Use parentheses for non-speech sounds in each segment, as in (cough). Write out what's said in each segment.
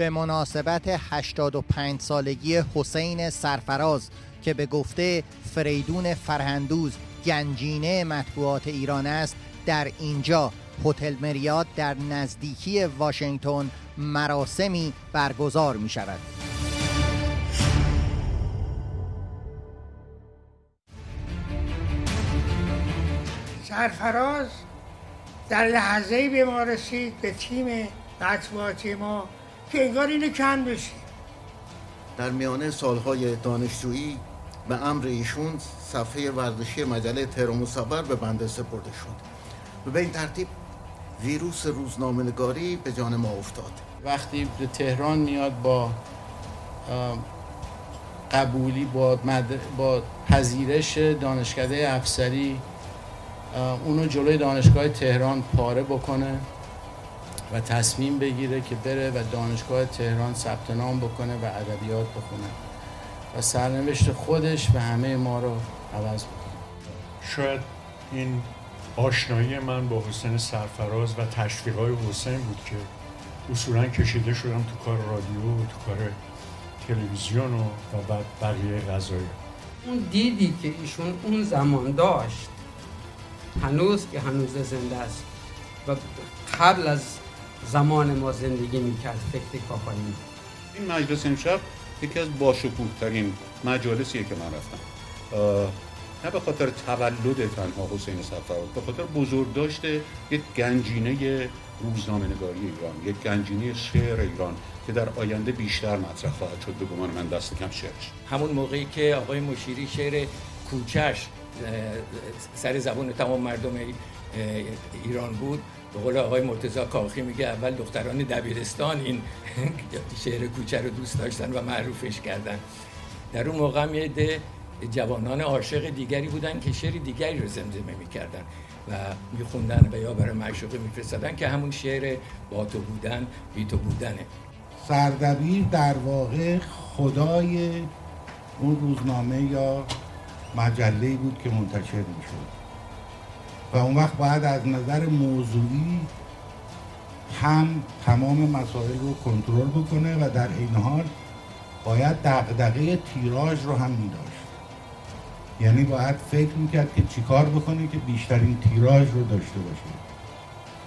به مناسبت 85 سالگی حسین سرفراز که به گفته فریدون فرهندوز گنجینه مطبوعات ایران است در اینجا هتل مریاد در نزدیکی واشنگتن مراسمی برگزار می شود. سرفراز در لحظه به ما رسید به تیم مطبوعاتی ما که انگار اینو کن بشید در میانه سالهای دانشجویی به امر ایشون صفحه ورزشی مجله تهران مصور به بنده سپرده شد. و به این ترتیب ویروس روزنامه‌نگاری به جان ما افتاد. وقتی به تهران میاد با قبولی با, با پذیرش دانشکده افسری اونو جلوی دانشگاه تهران پاره بکنه. و تصمیم بگیره که بره و دانشگاه تهران ثبت نام بکنه و ادبیات بخونه و سرنوشت خودش و همه ما رو عوض بکنه. شاید این آشنایی من با حسین سرفراز و تشویقای حسین بود که اصولا کشیده شدم تو کار رادیو و تو کار تلویزیون و, بعد بقیه غذایی اون دیدی که ایشون اون زمان داشت هنوز که هنوز زنده است و قبل از زمان ما زندگی می‌کرد فکر کافایی این مجلس امشب یکی از باشکوه ترین مجالسیه که من رفتم. نه به خاطر تولد تنها حسین سفراز به خاطر بزرگ داشته یک گنجینه روزنامه نگاری ایران یک گنجینه شعر ایران که در آینده بیشتر مطرح خواهد شد. به گمان من دست کم شعرش. همون موقعی که آقای مشیری شعر کوچش سر زبان تمام مردم ایران بود به قول آقای مرتضی کاخی میگه اول دختران دبیرستان این (laughs) شعر کوچه رو دوست داشتن و معروفش کردن. در اون موقع هم یه جوانان عاشق دیگری بودن که شعر دیگری رو زمزمه می‌کردن و میخوندن و یا برای معشوقه میفرستادن که همون شعر با تو بودن بی تو بودنه. سردبیر در واقع خدای اون روزنامه یا مجله بود که منتشر می‌شد. و اون وقت باید از نظر موضوعی هم تمام مسائل رو کنترل بکنه و در این حال باید دقدقه تیراژ رو هم میداشت. یعنی باید فکر می‌کرد که چیکار بکنه که بیشترین تیراژ رو داشته باشه.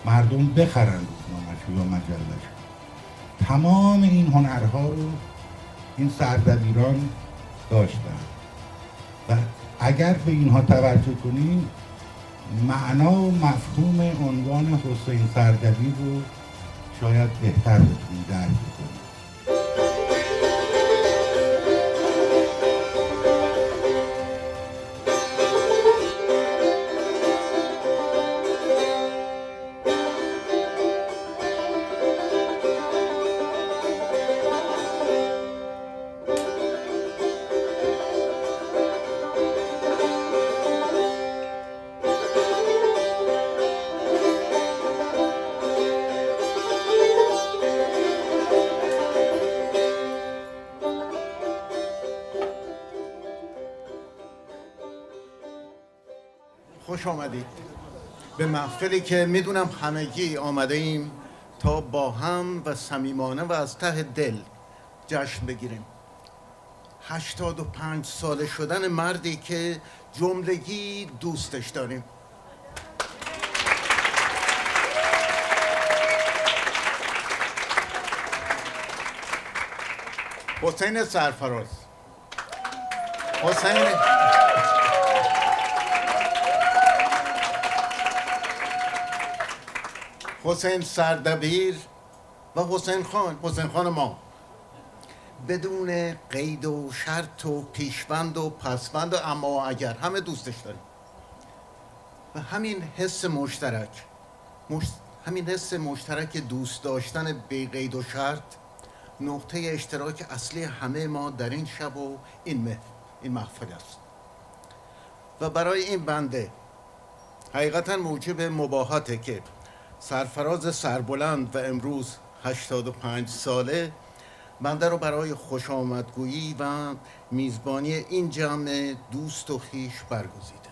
مردم بخرن روزنامهش یا مجلش تمام این هنرها رو این سردبیران داشتن. و اگر به اینها توجه کنیم معنا و مفهوم عنوان حسین سردبیر رو شاید بهتر بتونیم درک کنیم محفلی که می‌دونم همگی آمده ایم تا با هم و صمیمانه و از ته دل جشن بگیریم. هشتاد و پنج ساله شدن مردی که جملگی دوستش داریم. حسین سرفراز. حسین. حسین سردبیر و حسین خان. حسین خان ما. بدون قید و شرط و پیشبند و پسبند و اما اگر همه دوستش داریم. و همین حس مشترک. همین حس مشترک دوست داشتن بی قید و شرط نقطه اشتراک اصلی همه ما در این شب و این مه این محفل است. و برای این بنده حقیقتا موجب مباهاته که سرفراز سربلند و امروز 85 ساله بنده رو برای خوش آمدگویی و میزبانی این جمع دوست و خیش برگزیده.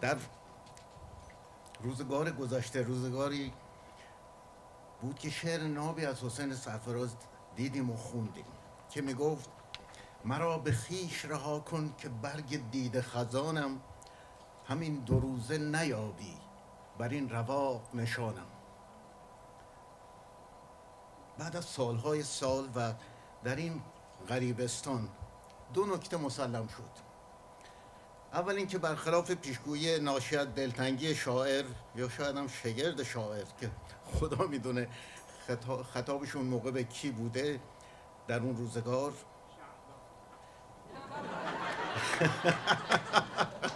در روزگار گذشته روزگاری بود که شعر نابی از حسین سرفراز دیدیم و خوندیم که می‌گفت مرا به خیش رها کن که برگ دید خزانم همین دو روزه نیابی. بر این رواق نشانم. بعد از سالهای سال و در این غریبستان دو نکته مسلم شد. اول اینکه برخلاف پیشگویی ناشی از دلتنگی شاعر یا شاید هم شگرد شاعر که خدا می‌دونه خطابشون موقع به کی بوده در اون روزگار. (laughs)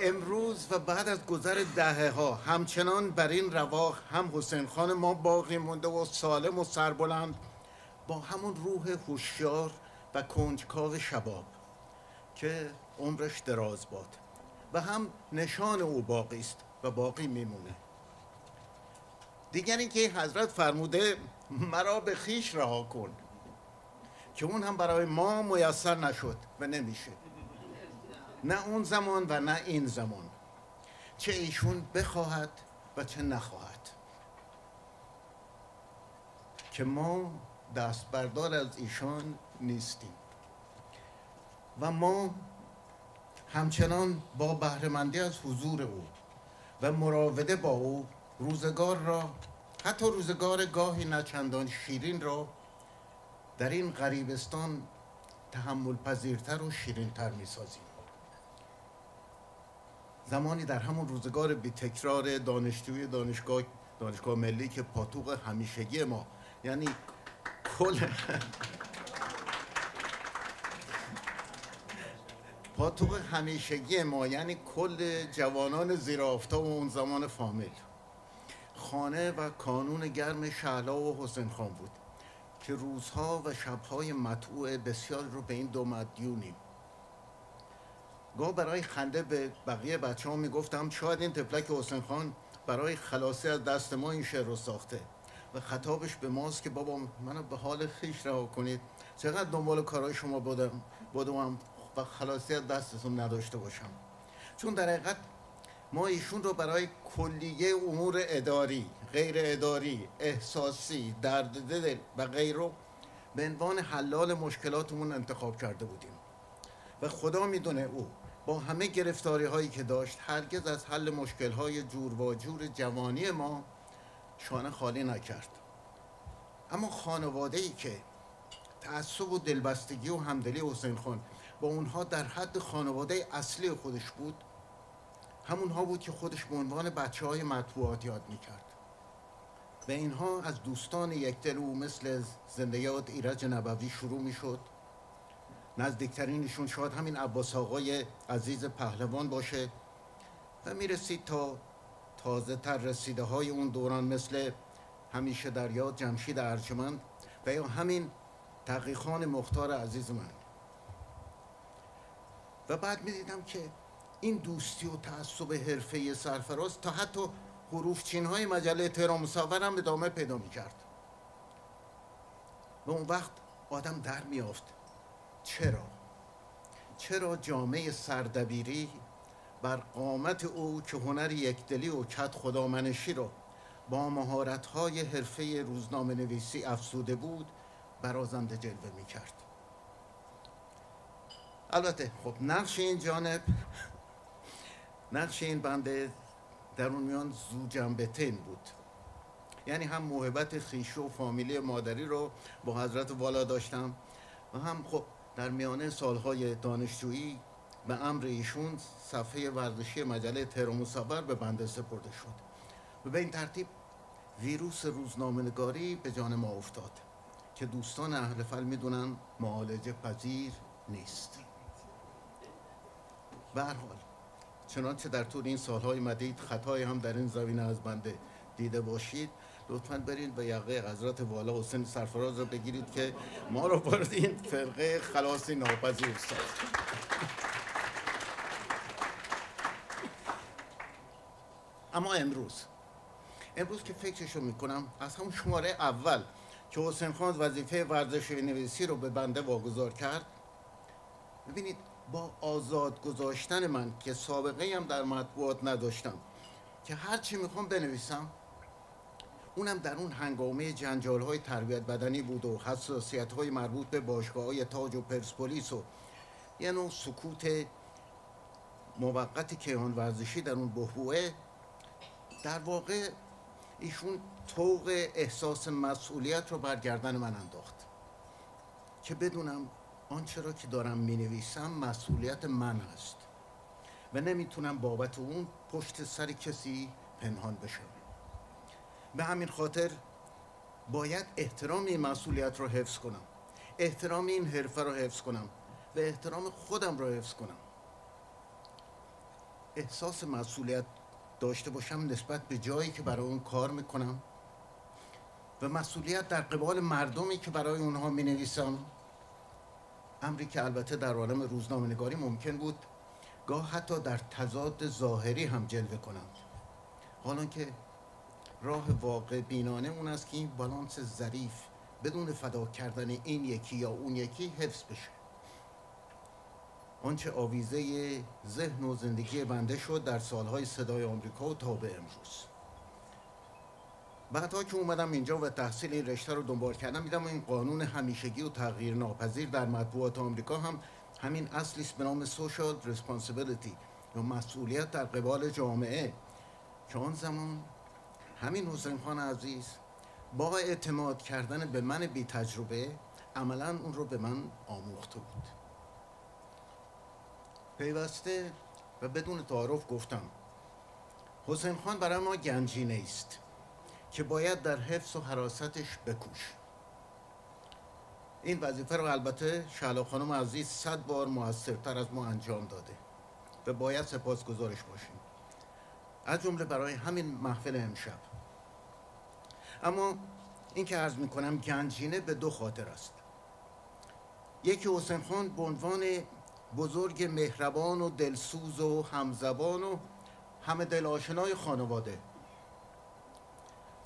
امروز و بعد از گذر دهه ها همچنان بر این رواق هم حسین خان ما باقی مونده و سالم و سربلند با همون روح هوشیار و کنجکاو شباب که عمرش دراز باد و هم نشان او باقی است و باقی میمونه. دیگر اینکه حضرت فرموده مرا به خیش رها کن که اون هم برای ما میسر نشد و نمیشه نه اون زمان و نه این زمان. چه ایشون بخواهد و چه نخواهد. که ما دست بردار از ایشان نیستیم. و ما همچنان با بهرهمندی از حضور او و مراوده با او روزگار را حتی روزگار گاهی نچندان شیرین را در این غریبستان تحمل پذیرتر و شیرینتر می سازیم زمانی در همون روزگار بی تکرار دانشجوی دانشگاه دانشگاه ملی که پاتوق همیشگی ما. یعنی کل پاتوق همیشگی ما یعنی کل جوانان زیر آفتاب اون زمان فامیل. خانه و کانون گرم شعلا و حسین خان بود که روزها و شبهای مطوع بسیار رو به این دو مدیونیم. گاه برای خنده به بقیه بچه ها می‌گفتم شاید این تفلک حسین خان برای خلاصی از دست ما این شعر رو ساخته و خطابش به ماست که بابا منو به حال خیش رها کنید. چقدر دنبال کارهای شما بودم بودم و خلاصی از دستتون نداشته باشم. چون در حقیقت ما ایشون رو برای کلیه امور اداری غیر اداری احساسی درد دل و غیره به عنوان حلال مشکلاتمون انتخاب کرده بودیم. و خدا می‌دونه او با همه گرفتاری هایی که داشت هرگز از حل مشکل های جور و جور جوانی ما شانه خالی نکرد. اما خانواده ای که تعصب و دلبستگی و همدلی حسین خان با اونها در حد خانواده اصلی خودش بود همونها بود که خودش به عنوان بچه های مطبوعات یاد می‌کرد. به اینها از دوستان یک دل او مثل زندگیات ایرج نبوی شروع می‌شد. نزدیکترینشون شاید همین عباس آقای عزیز پهلوان باشه و می‌رسید تا تازه تر رسیده های اون دوران مثل همیشه در یاد جمشید ارجمند و یا همین تقیخان مختار عزیز من. و بعد می‌دیدم که این دوستی و تعصب حرفه سرفراز تا حتی حروف چین های مجله تهران مصور هم ادامه پیدا می‌کرد. و اون وقت آدم در میافت چرا؟ چرا جامعه سردبیری بر قامت او که هنر یکدلی و کت خدامنشی را با مهارت‌های حرفه روزنامه نویسی افسوده بود برازنده جلوه می کرد البته خب نقش این جانب نقش این بنده در اون میان زو جنبتین بود یعنی هم محبت خیش و فامیلی مادری رو با حضرت والا داشتم و هم خب در میانه سالهای دانشجویی به امر ایشون صفحه ورزشی مجله تهران به بنده سپرده شد و به این ترتیب ویروس روزنامه‌نگاری به جان ما افتاد که دوستان اهل فل می‌دونن معالجه پذیر نیست. به هر حال چنانچه در طول این سالهای مدید خطای هم در این زمینه از بنده دیده باشید لطفا برید به یقه حضرت والا حسین سرفراز رو بگیرید که ما رو وارد این فرقه خلاصی ناپذیر ساز اما امروز امروز که فکرشو می‌کنم از همون شماره اول که حسین خان وظیفه ورزش نویسی رو به بنده واگذار کرد ببینید با آزاد گذاشتن من که سابقه هم در مطبوعات نداشتم که هر چی می‌خوام بنویسم اونم در اون هنگامه جنجال های تربیت بدنی بود و حساسیت های مربوط به باشگاه های تاج و پرسپولیس و یه نوع سکوت موقت کیهان ورزشی در اون بحبوه در واقع ایشون توق احساس مسئولیت رو برگردن من انداخت که بدونم آنچه را که دارم می نویسم مسئولیت من است و نمی‌تونم بابت اون پشت سر کسی پنهان بشم. به همین خاطر باید احترام این مسئولیت رو حفظ کنم. احترام این حرفه رو حفظ کنم و احترام خودم رو حفظ کنم. احساس مسئولیت داشته باشم نسبت به جایی که برای اون کار می‌کنم و مسئولیت در قبال مردمی که برای اونها می نویسم امری که البته در عالم روزنامه نگاری ممکن بود گاه حتی در تضاد ظاهری هم جلوه کنند حالا که راه واقع بینانه اون است که این بالانس ظریف بدون فدا کردن این یکی یا اون یکی حفظ بشه. آنچه آویزه ذهن و زندگی بنده شد در سالهای صدای آمریکا و تا به امروز بعدها که اومدم اینجا و تحصیل این رشته رو دنبال کردم دیدم این قانون همیشگی و تغییر ناپذیر در مطبوعات آمریکا هم همین اصلی است به نام سوشال ریسپانسیبیلیتی یا مسئولیت در قبال جامعه. که آن زمان همین حسین خان عزیز با اعتماد کردن به من بی تجربه عملا اون رو به من آموخته بود. پیوسته و بدون تعارف گفتم حسین خان برای ما گنجینه است که باید در حفظ و حراستش بکوش. این وظیفه رو البته شهلا خانم عزیز صد بار موثرتر از ما انجام داده و باید سپاسگزارش باشیم. از جمله برای همین محفل امشب. اما این که عرض می‌کنم گنجینه به دو خاطر است. یکی حسین خان به عنوان بزرگ مهربان و دلسوز و همزبان و همه دل آشنای خانواده.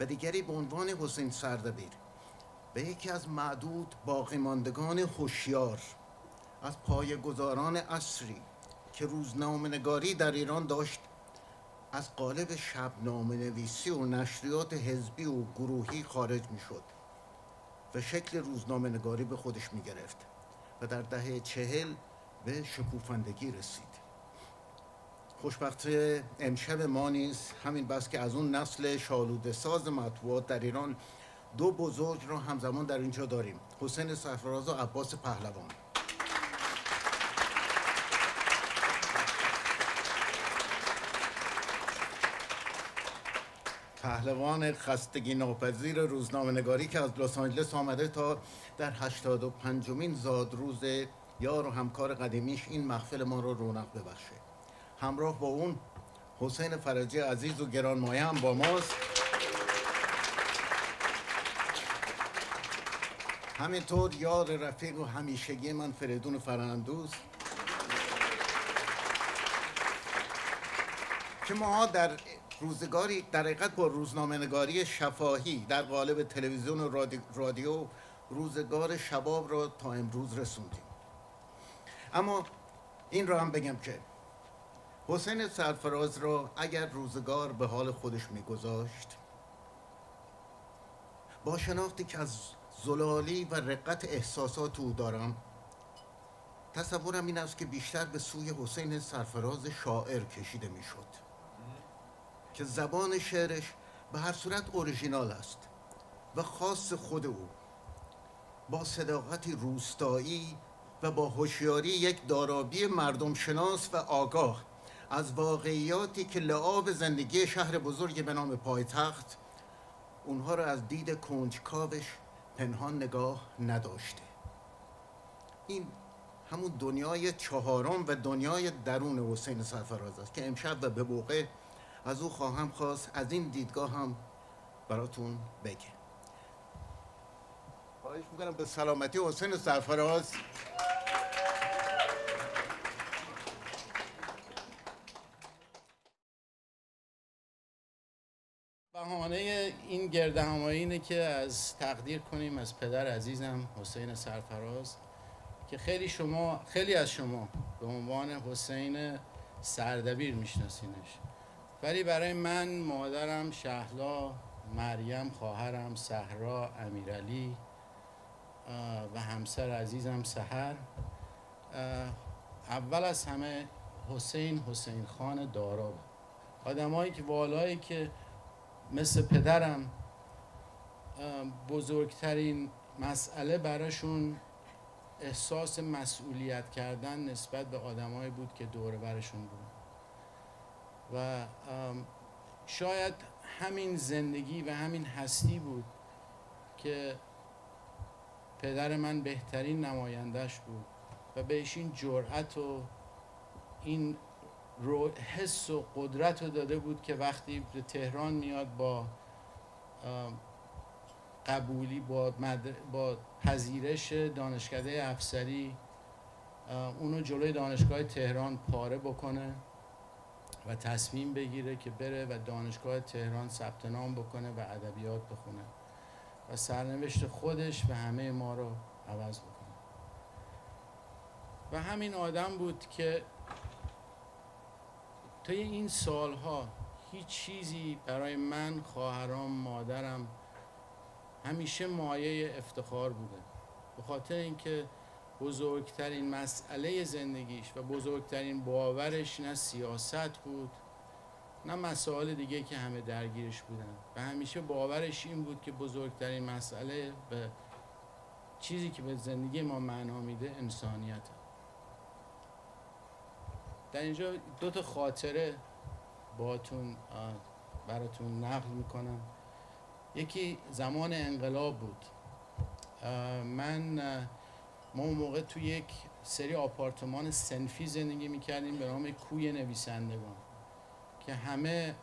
و دیگری به عنوان حسین سردبیر. به یکی از معدود باقی ماندگان هوشیار از پای گذاران اصری که روزنامه نگاری در ایران داشت از قالب شبنامه نویسی و نشریات حزبی و گروهی خارج می شد و شکل روزنامه نگاری به خودش می گرفت و در دهه چهل به شکوفندگی رسید. خوشبخت امشب ما نیز همین بس که از اون نسل شالوده ساز مطبوعات در ایران دو بزرگ را همزمان در اینجا داریم حسین سرفراز و عباس پهلوان. پهلوان خستگی ناپذیر روزنامه نگاری که از لس آنجلس آمده تا در 85 مین زاد روز یار و همکار قدیمیش این محفل ما رو رونق ببخشه. همراه با اون حسین فرجی عزیز و گرانمایه هم با ماست. همینطور یار رفیق و همیشگی من فریدون فرندوز که ما در روزگاری در حقیقت با روزنامه نگاری شفاهی در قالب تلویزیون و رادیو روزگار شباب را تا امروز رسوندیم. اما این را هم بگم که حسین سرفراز را اگر روزگار به حال خودش میگذاشت با شناختی که از زلالی و رقت احساسات او دارم تصورم این است که بیشتر به سوی حسین سرفراز شاعر کشیده می‌شد. که زبان شعرش به هر صورت اورژینال است و خاص خود او. با صداقتی روستایی و با هوشیاری یک دارابی مردم شناس و آگاه از واقعیاتی که لعاب زندگی شهر بزرگ به نام پایتخت اونها را از دید کنجکاوش پنهان نگاه نداشته. این همون دنیای چهارم و دنیای درون حسین سرفراز است که امشب و به موقع از او خواهم خواست از این دیدگاه هم براتون بگه. خواهش می‌کنم به سلامتی حسین سرفراز. بهانه این گرده همایی اینه که از تقدیر کنیم از پدر عزیزم حسین سرفراز که خیلی شما خیلی از شما به عنوان حسین سردبیر میشناسینش. ولی برای من مادرم شهلا مریم خواهرم صحرا امیرعلی و همسر عزیزم سحر. اول از همه حسین حسین خان دارا. آدمایی که والایی که مثل پدرم بزرگترین مسئله براشون احساس مسئولیت کردن نسبت به آدمایی بود که دور برشون بود. و شاید همین زندگی و همین هستی بود که پدر من بهترین نمایندش بود و بهش این جرأت و این رو حس و قدرت رو داده بود که وقتی به تهران میاد با قبولی با, با پذیرش دانشکده افسری اونو جلوی دانشگاه تهران پاره بکنه. و تصمیم بگیره که بره و دانشگاه تهران ثبت نام بکنه و ادبیات بخونه و سرنوشت خودش و همه ما رو عوض بکنه. و همین آدم بود که طی این سالها هیچ چیزی برای من خواهرام مادرم همیشه مایه افتخار بوده. به خاطر اینکه بزرگترین مسئله زندگیش و بزرگترین باورش نه سیاست بود نه مسائل دیگه که همه درگیرش بودن. و همیشه باورش این بود که بزرگترین مسئله به چیزی که به زندگی ما معنا میده انسانیت. در اینجا دو تا خاطره باتون براتون نقل می‌کنم. یکی زمان انقلاب بود. من ما اون موقع تو یک سری آپارتمان سنفی زندگی می‌کردیم به نام کوی نویسندگان که همه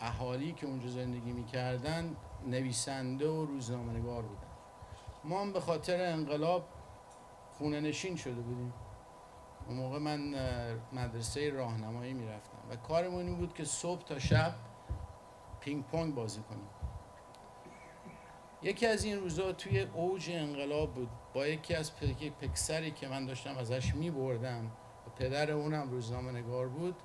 اهالی که اونجا زندگی می‌کردن نویسنده و روزنامه‌نگار بودن. ما هم به خاطر انقلاب خونه نشین شده بودیم. اون موقع من مدرسه راهنمایی می‌رفتم و کارمون این بود که صبح تا شب پینگ پونگ بازی کنیم. یکی از این روزا توی اوج انقلاب بود. با یکی از پکسری که من داشتم ازش می بردم و پدر اونم روزنامه نگار بود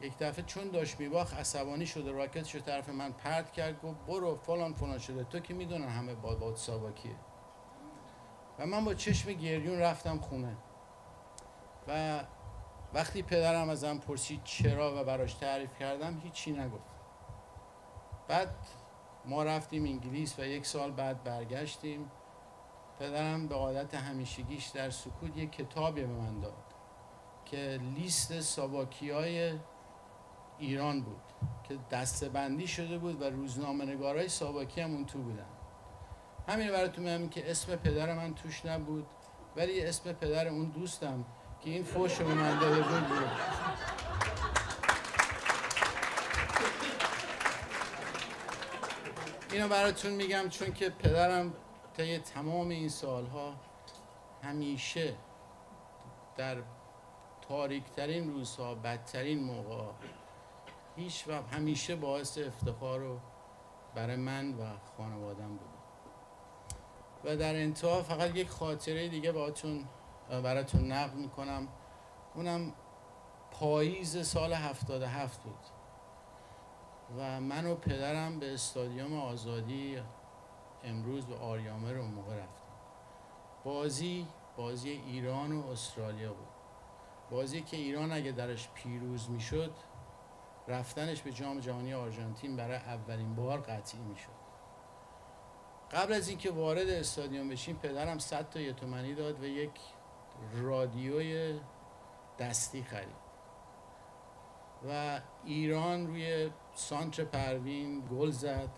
یک دفعه چون داشت میباخ عصبانی شده راکتش طرف من پرت کرد گفت برو فلان فلان شده تو که می‌دونن همه باد ساواکیه و من با چشم گریون رفتم خونه. و وقتی پدرم ازم پرسید چرا و براش تعریف کردم هیچی نگفت. بعد ما رفتیم انگلیس و یک سال بعد برگشتیم. پدرم به عادت همیشگیش در سکوت یک کتابی به من داد که لیست ساواکی های ایران بود که دستبندی شده بود و روزنامه نگارای ساواکی هم اون تو بودن. همین براتون میگم که اسم پدر من توش نبود ولی اسم پدر اون دوستم که این فوش به من داده بود بود. اینو براتون میگم چون که پدرم طی تمام این سالها همیشه در تاریکترین روزها بدترین موقع هیچ و همیشه باعث افتخار رو برای من و خانوادم بود و در انتها فقط یک خاطره دیگه براتون براتون نقل می‌کنم. اونم پاییز سال 77 بود. و من و پدرم به استادیوم آزادی امروز به آریامر اون موقع رفتیم. بازی بازی ایران و استرالیا بود. بازی که ایران اگه درش پیروز می‌شد رفتنش به جام جهانی آرژانتین برای اولین بار قطعی می‌شد. قبل از اینکه وارد استادیوم بشیم پدرم 100 تا یتومنی داد و یک رادیوی دستی خرید. و ایران روی سانتر پروین گل زد.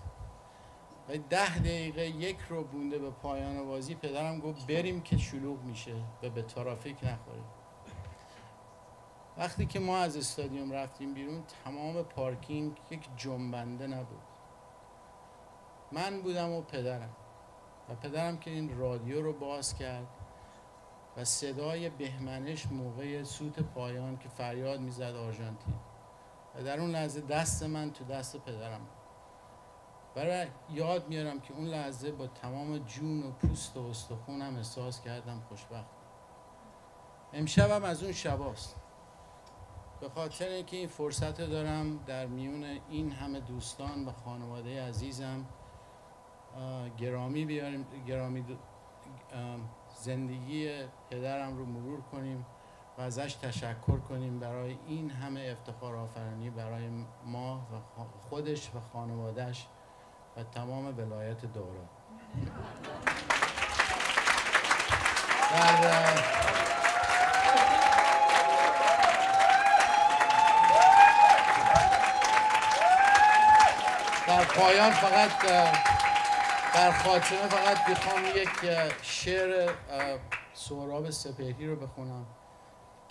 و ده دقیقه یک رو بونده به پایان بازی پدرم گفت بریم که شلوغ میشه و به ترافیک نخوریم. وقتی که ما از استادیوم رفتیم بیرون تمام پارکینگ یک جنبنده نبود. من بودم و پدرم. و پدرم که این رادیو رو باز کرد و صدای بهمنش موقع سوت پایان که فریاد می‌زد آرژانتین. و در اون لحظه دست من تو دست پدرم برای یاد میارم که اون لحظه با تمام جون و پوست و استخونم احساس کردم خوشبخت. امشبم از اون شباست به خاطر اینکه این فرصت دارم در میون این همه دوستان و خانواده عزیزم گرامی بیاریم گرامی زندگی پدرم رو مرور کنیم و ازش تشکر کنیم برای این همه افتخار آفرینی برای ما و خودش و خانوادهش و تمام ولایت دورا در در پایان فقط در خاتمه فقط می‌خوام یک شعر سهراب سپهری رو بخونم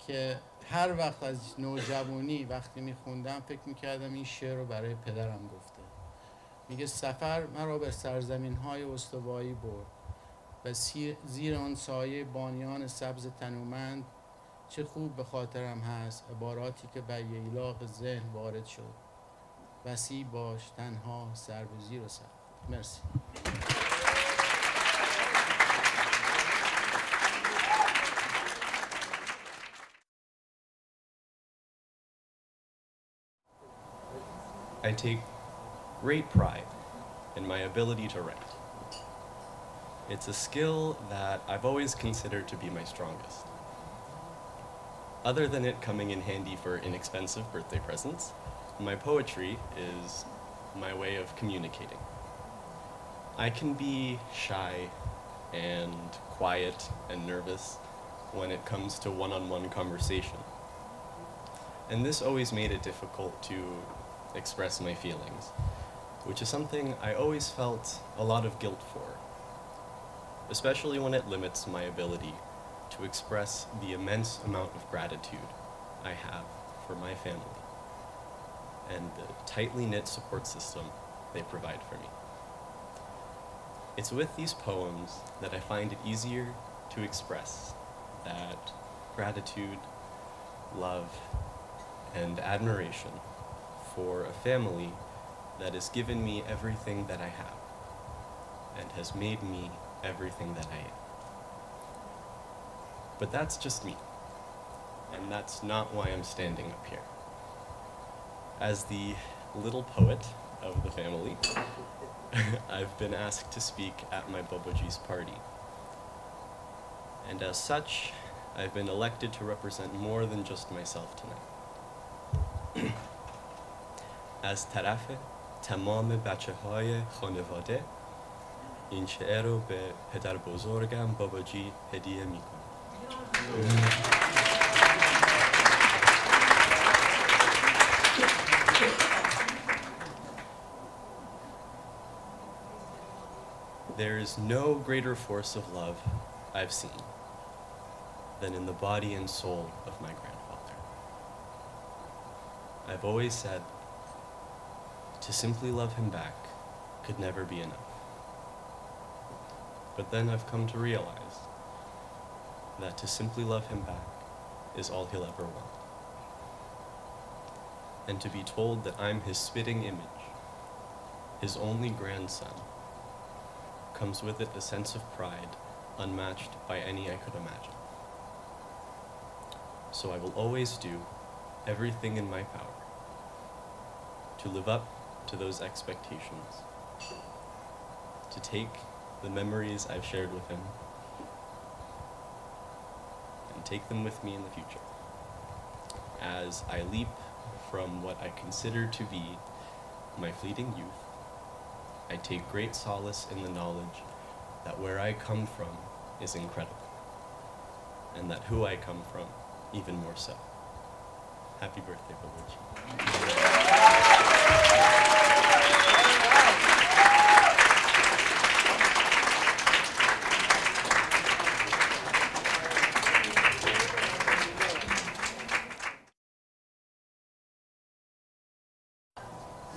که هر وقت از نوجوانی وقتی میخوندم فکر می‌کردم این شعر رو برای پدرم گفته میگه سفر مرا به سرزمین های استوایی برد و زیر آن سایه بانیان سبز تنومند چه خوب به خاطرم هست عباراتی که به ییلاق ذهن وارد شد. وسیع باش تنها سر به زیر و سر. مرسی. I take great pride in my ability to write. It's a skill that I've always considered to be my strongest. Other than it coming in handy for inexpensive birthday presents, my poetry is my way of communicating. I can be shy and quiet and nervous when it comes to one on one conversation. And this always made it difficult to express my feelings, which is something I always felt a lot of guilt for, especially when it limits my ability to express the immense amount of gratitude I have for my family and the tightly knit support system they provide for me. It's with these poems that I find it easier to express that gratitude, love, and admiration for a family that has given me everything that I have and has made me everything that I am. But that's just me, and that's not why I'm standing up here. As the little poet of the family, (laughs) I've been asked to speak at my Boboji's party. And as such, I've been elected to represent more than just myself tonight. (clears throat) as Tarafe, تمام بچه های خانواده این شعر رو به پدر بزرگم باباجی هدیه می There is no greater force of love I've seen than in the body and soul of my grandfather. I've always said to simply love him back could never be enough. But then I've come to realize that to simply love him back is all he'll ever want. And to be told that I'm his spitting image, his only grandson, comes with it a sense of pride unmatched by any I could imagine. So I will always do everything in my power to live up to those expectations, to take the memories I've shared with him and take them with me in the future. As I leap from what I consider to be my fleeting youth, I take great solace in the knowledge that where I come from is incredible, and that who I come from, even more so. Happy birthday, Babuji.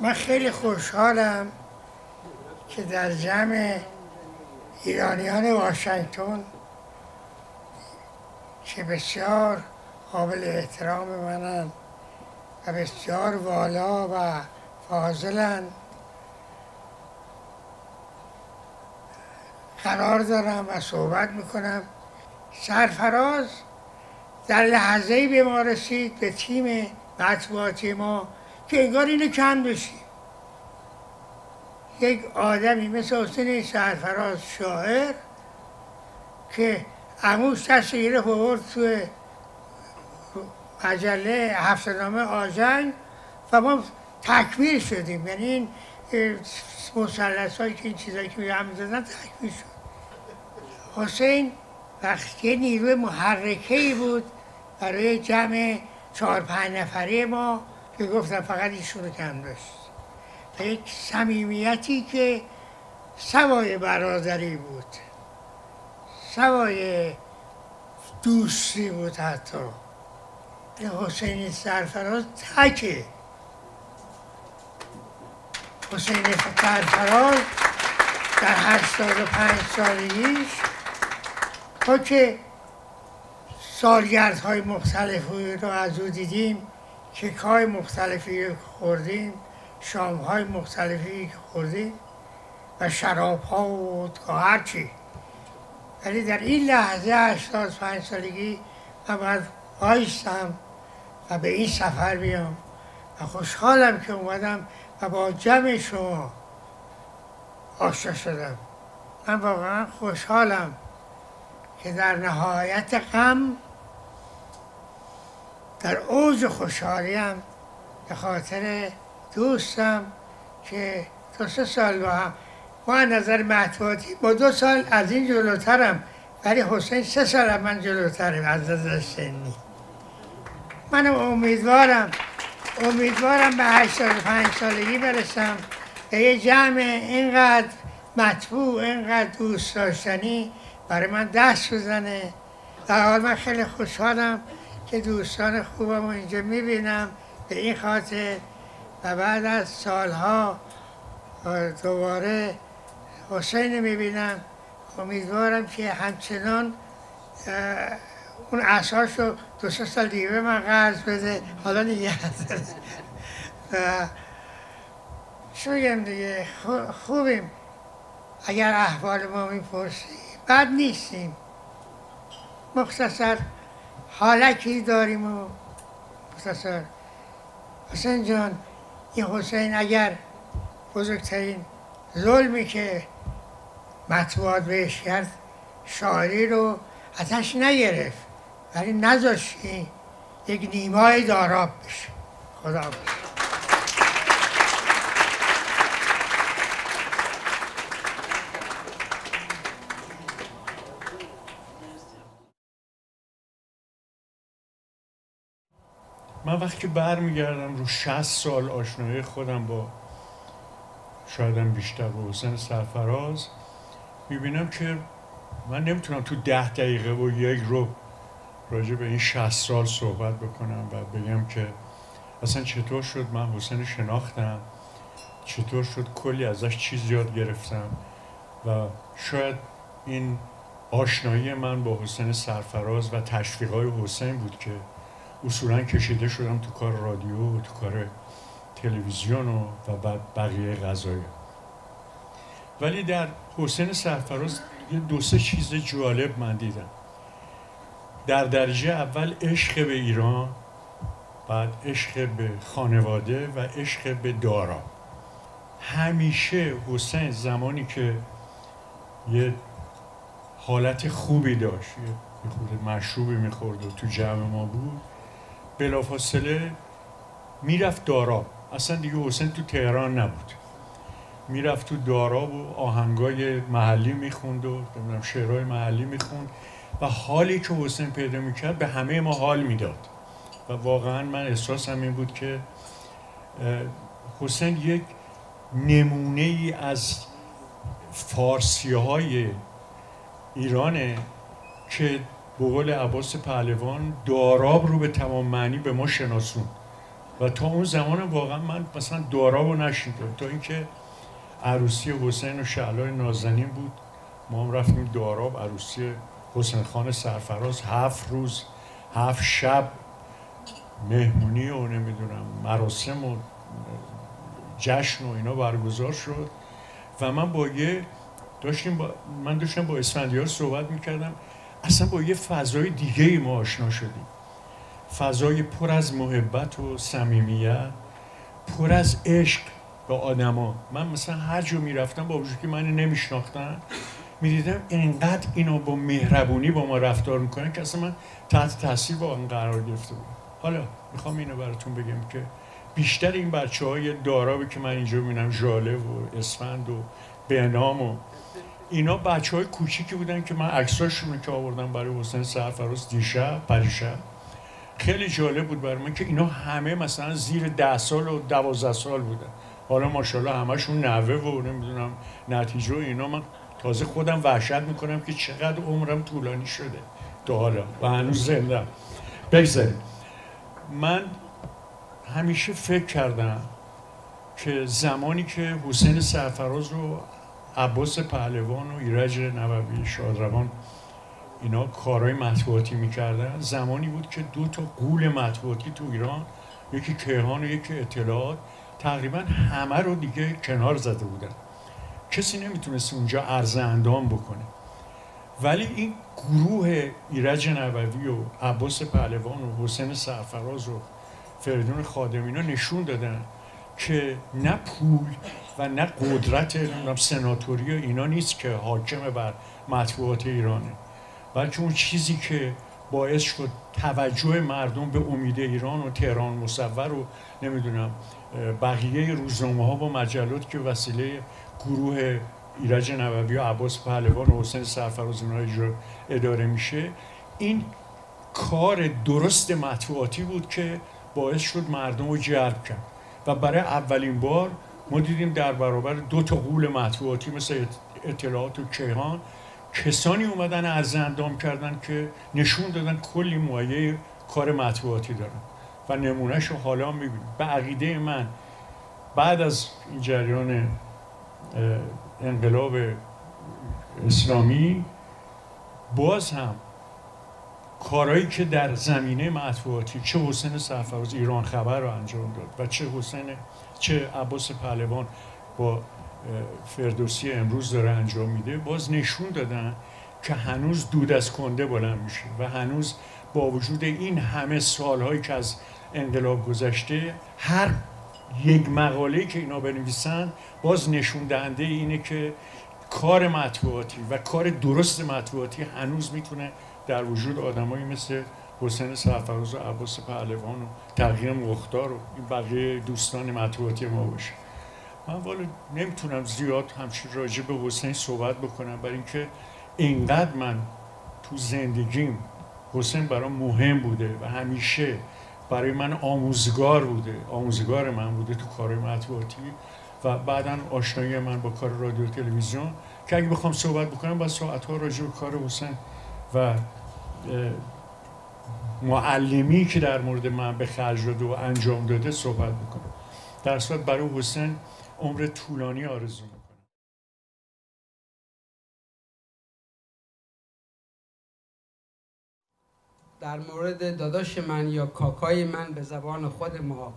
من خیلی خوشحالم که در جمع ایرانیان واشنگتن که بسیار قابل احترام منن و بسیار والا و فاضلن. قرار دارم و صحبت می‌کنم. سرفراز در لحظه به ما رسید به تیم مطبوعاتی ما که انگار اینو کم بشیم یک آدمی مثل حسین سرفراز شاعر که عموش دست گیره بورد توی مجله هفتنامه آژنگ و ما تکمیل شدیم. یعنی این مسلس هایی که این چیزایی که هم زدن تکمیل شد. حسین وقتی نیروی محرکه بود برای جمع چهار پنج نفره ما که گفتم فقط ایشون رو کم داشت. یک صمیمیتی که سوای برادری بود. سوای دوستی بود حتی. حسین سرفراز تکه. حسین سرفراز در هشتاد و پنج سالگیش ما که سالگردهای مختلفی رو از او دیدیم کیک های مختلفی رو خوردیم. شام های مختلفی که خوردیم و شراب ها و هرچی ولی در این لحظه هشتاد پنج سالگی من باید بایستم و به این سفر بیام و خوشحالم که اومدم و با جمع شما آشنا شدم. من واقعا خوشحالم که در نهایت غم در اوج خوشحالیم به خاطر دوستم که دو سه سال با هم. ما نظر مطبوعاتی با دو سال از این جلوترم. ولی حسین سه سال من جلوترم از نظر سنی. من امیدوارم امیدوارم به 85 سالگی برسم. به یه جمع اینقدر مطبوع اینقدر دوست داشتنی برای من دست بزنه. در حال من خیلی خوشحالم که دوستان خوبم رو اینجا می‌بینم. به این خاطر و بعد از سالها دوباره حسین می‌بینم. امیدوارم که همچنان اون اساس رو دو سه سال دیگه من قرض بده. حالا دیگه (laughs) چه بگم دیگه. خوبیم. اگر احوال ما می‌پرسی بد نیستیم. مختصر حالکی داریم و مختصر. حسین جان این حسین اگر بزرگترین ظلمی که مطبوعات بهش کرد شاعری رو ازش نگرفت ولی نذاشتی یک نیمای داراب بشه خدا بشه. من وقتی برمیگردم رو 60 سال آشنایی خودم با شایدم بیشتر با حسین سرفراز می‌بینم که من نمی‌تونم تو ده دقیقه و یک رو راجع به این 60 سال صحبت بکنم و بگم که اصلا چطور شد من حسین شناختم چطور شد کلی ازش چیز یاد گرفتم و شاید این آشنایی من با حسین سرفراز و تشویقای حسین بود که اصولا کشیده شدم تو کار رادیو و تو کار تلویزیون و, و بعد بقیه غذای. ولی در حسین سرفراز یه دو سه چیز جالب من دیدم. در درجه اول عشق به ایران بعد عشق به خانواده و عشق به دارا. همیشه حسین زمانی که یه حالت خوبی داشت یه خود مشروبی می‌خورد و تو جمع ما بود بلافاصله می‌رفت داراب اصلا دیگه حسین تو تهران نبود. می‌رفت تو داراب و آهنگای محلی می‌خوند و شعرهای محلی می‌خوند و حالی که حسین پیدا می‌کرد به همه ما حال می‌داد. و واقعا من احساسم این بود که حسین یک نمونه ای از فارسی های ایرانه که به قول عباس پهلوان داراب رو به تمام معنی به ما شناسون. و تا اون زمان واقعا من مثلا داراب رو نشیدم. تا اینکه عروسی حسین و شعلای نازنین بود. ما هم رفتیم داراب عروسی حسین خان سرفراز. هفت روز هفت شب مهمونی و نمی‌دونم مراسم و جشن و اینا برگزار شد. و من با یه داشتیم با من داشتم با اسفندیار صحبت می‌کردم. اصلا با یه فضای دیگه ای ما آشنا شدیم. فضای پر از محبت و صمیمیت پر از عشق به آدما. من مثلا هر جا می‌رفتم با وجود که من نمیشناختم می‌دیدم اینقدر اینا با مهربونی با ما رفتار می‌کنن که اصلا من تحت تاثیر با این قرار گرفته بودم. حالا می‌خوام اینو براتون بگم که بیشتر این بچه های دارابی که من اینجا می‌بینم ژاله و اسفند و بهنام و اینا بچه های کوچیکی بودن که من عکساشون که آوردم برای حسین سرفراز دیشب پریشب. خیلی جالب بود برای من که اینا همه مثلا زیر ده سال و دوازده سال بودن. حالا ماشاءالله همشون نوه و نمی‌دونم نتیجه و اینا. من تازه خودم وحشت می‌کنم که چقدر عمرم طولانی شده تا حالا و هنوز زنده بگذاریم. من همیشه فکر کردم که زمانی که حسین سرفراز و عباس پهلوان و ایرج نووی شادروان اینا کارهای مطبوعاتی می‌کردن. زمانی بود که دو تا قول مطبوعاتی تو ایران یکی کیهان و یکی اطلاعات تقریبا همه رو دیگه کنار زده بودن. کسی نمی‌تونست اونجا عرض اندام بکنه. ولی این گروه ایرج نووی و عباس پهلوان و حسین سرفراز و فریدون خادمینا نشون دادن که نه پول و نه قدرت سناتوری و اینا نیست که حاکم بر مطبوعات ایرانه. بلکه اون چیزی که باعث شد توجه مردم به امید ایران و تهران مصور و نمی‌دونم بقیه روزنامه ها و مجلات که وسیله گروه ایرج نووی و عباس پهلوان و حسین سرفراز اونها اداره میشه این کار درست مطبوعاتی بود که باعث شد مردم رو جلب کرد. و برای اولین بار ما دیدیم در برابر دو تا قول مطبوعاتی مثل اطلاعات و کیهان کسانی اومدن از اندام کردن که نشون دادن کلی مایه کار مطبوعاتی دارن و نمونهش رو حالا می‌بینیم. به عقیده من بعد از این جریان انقلاب اسلامی باز هم کارهایی که در زمینه مطبوعاتی چه حسین سرفراز ایران خبر رو انجام داد و چه حسین چه عباس پهلوان با فردوسی امروز داره انجام میده باز نشون دادن که هنوز دود از کنده بلند میشه و هنوز با وجود این همه سالهایی که از انقلاب گذشته هر یک مقاله که اینا بنویسن باز نشون دهنده اینه که کار مطبوعاتی و کار درست مطبوعاتی هنوز می‌تونه در وجود آدمایی مثل حسین سرفراز و عباس پهلوان و تغییر مختار و این بقیه دوستان مطبوعاتی ما باشه. من والا نمی‌تونم زیاد همچین راجع به حسین صحبت بکنم برای اینکه اینقدر من تو زندگیم حسین برام مهم بوده و همیشه برای من آموزگار بوده آموزگار من بوده تو کار مطبوعاتی و بعدا آشنایی من با کار رادیو تلویزیون. که اگه بخوام صحبت بکنم با ساعت ها راجع به کار حسین و معلمی که در مورد من به خرج داده و انجام داده صحبت بکنم در صورت برای حسین عمر طولانی آرزو می‌کنم. در مورد داداش من یا کاکای من به زبان خود ما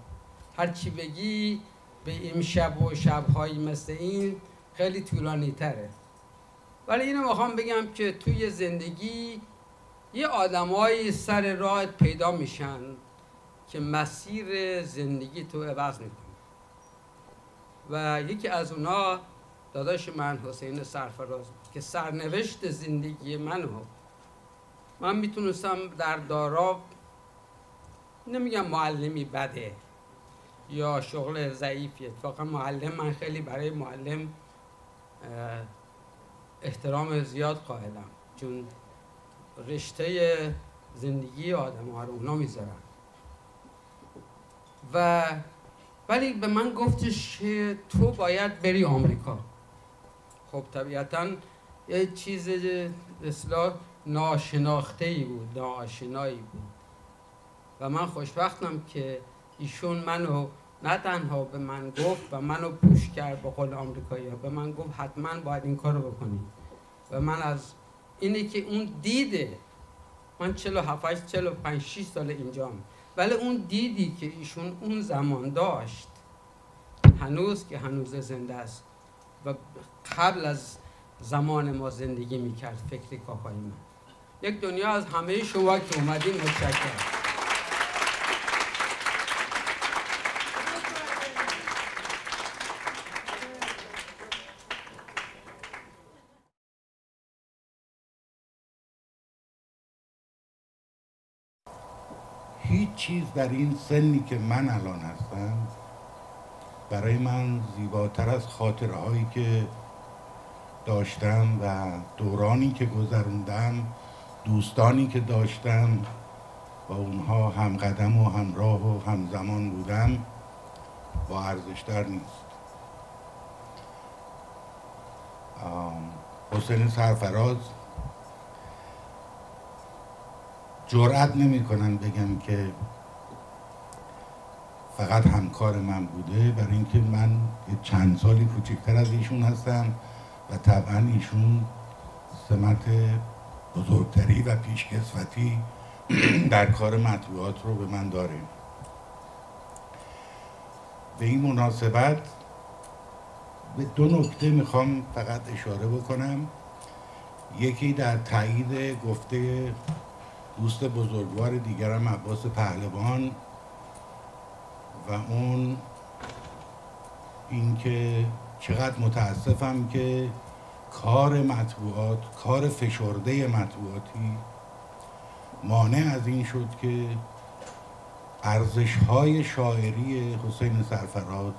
هرچی بگی به این شب و شبهایی مثل این خیلی طولانی تره ولی اینو می‌خوام بگم که توی زندگی یه آدمایی سر راه پیدا میشن که مسیر زندگی تو عوض می‌کنه و یکی از اونا داداش من حسین سرفراز که سرنوشت زندگی منو من می‌تونستم در دارا نمیگم معلمی بده یا شغل ضعیفی اتفاقا معلم من خیلی برای معلم احترام زیاد قائلم. چون رشته زندگی آدم ها رو اونا می‌ذارن. و ولی به من گفتش که تو باید بری آمریکا. خب طبیعتا یه چیز اصلاح ناشناخته ای بود ناشنایی بود. و من خوشبختم که ایشون منو نه تنها به من گفت و منو پوش کرد به قول آمریکایی به من گفت حتما باید این کارو بکنی. و من از اینه که اون دیده من 47 45 6 سال اینجام ولی اون دیدی که ایشون اون زمان داشت هنوز که هنوز زنده است و قبل از زمان ما زندگی می‌کرد فکر کاکای من. یک دنیا از همه شما که اومدین متشکرم. هیچ چیز در این سنی که من الان هستم برای من زیباتر از خاطره هایی که داشتم و دورانی که گذروندم دوستانی که داشتم با اونها هم قدم و همراه و همزمان بودم با ارزشتر نیست. حسین سرفراز جرأت نمی کنم بگم که فقط همکار من بوده برای اینکه من چند سالی کوچکتر از ایشون هستم و طبعا ایشون سمت بزرگتری و پیشکسوتی در کار مطبوعات رو به من داره. به این مناسبت به دو نکته می‌خوام فقط اشاره بکنم. یکی در تایید گفته دوست بزرگوار دیگرم عباس پهلوان و اون اینکه چقدر متاسفم که کار مطبوعات کار فشرده مطبوعاتی مانع از این شد که ارزش های شاعری حسین سرفراز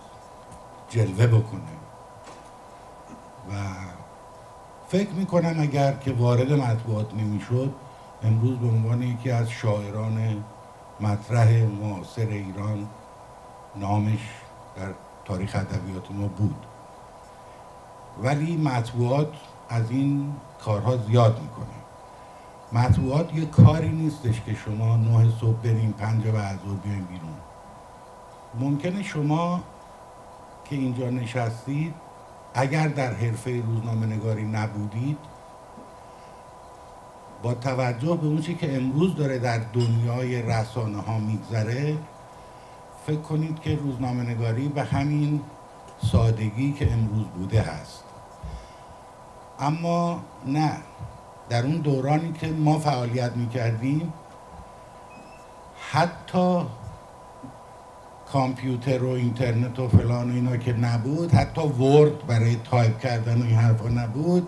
جلوه بکنه. و فکر می‌کنم اگر که وارد مطبوعات نمی‌شد امروز به عنوان یکی از شاعران مطرح معاصر ایران نامش در تاریخ ادبیات ما بود. ولی مطبوعات از این کارها زیاد می‌کنه. مطبوعات یه کاری نیستش که شما نه صبح بریم پنج بعد ظهر بیایم بیرون. ممکنه شما که اینجا نشستید اگر در حرفه روزنامه نگاری نبودید با توجه به اونچه که امروز داره در دنیای رسانه ها میگذره فکر کنید که روزنامه نگاری به همین سادگی که امروز بوده هست. اما نه در اون دورانی که ما فعالیت می‌کردیم حتی کامپیوتر و اینترنت و فلان و اینا که نبود حتی ورد برای تایپ کردن و این حرفا نبود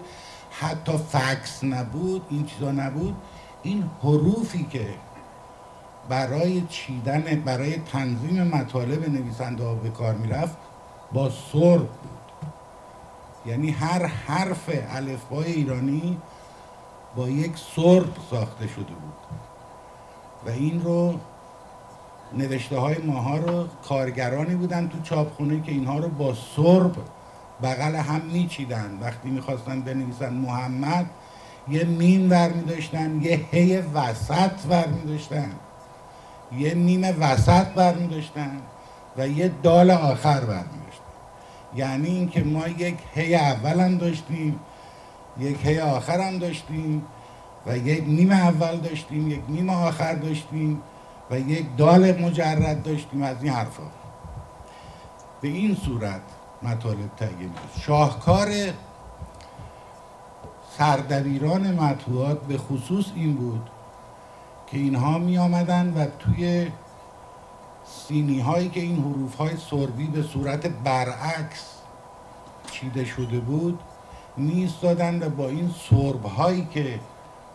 حتی فکس نبود این چیزا نبود. این حروفی که برای چیدن برای تنظیم مطالب نویسنده ها به کار می‌رفت با سرب بود. یعنی هر حرف الفبای ایرانی با یک سرب ساخته شده بود. و این رو نوشته های ماها رو کارگرانی بودن تو چاپخونه که اینها رو با سرب بغل هم میچیدن. وقتی می‌خواستن بنویسن محمد یه میم ور میداشتن یه هی وسط ور میداشتن. یه میم وسط ور میداشتن و یه دال آخر ور میداشتن. یعنی اینکه ما یک هی اول هم داشتیم یک هی آخر هم داشتیم و یک نیم اول داشتیم یک نیم آخر داشتیم و یک دال مجرد داشتیم. از این حرفا. به این صورت مطالب تهیه میشه شاهکار سردبیران مطبوعات به خصوص این بود که اینها می آمدن و توی سینی هایی که این حروف های سربی به صورت برعکس چیده شده بود می و با این سرب هایی که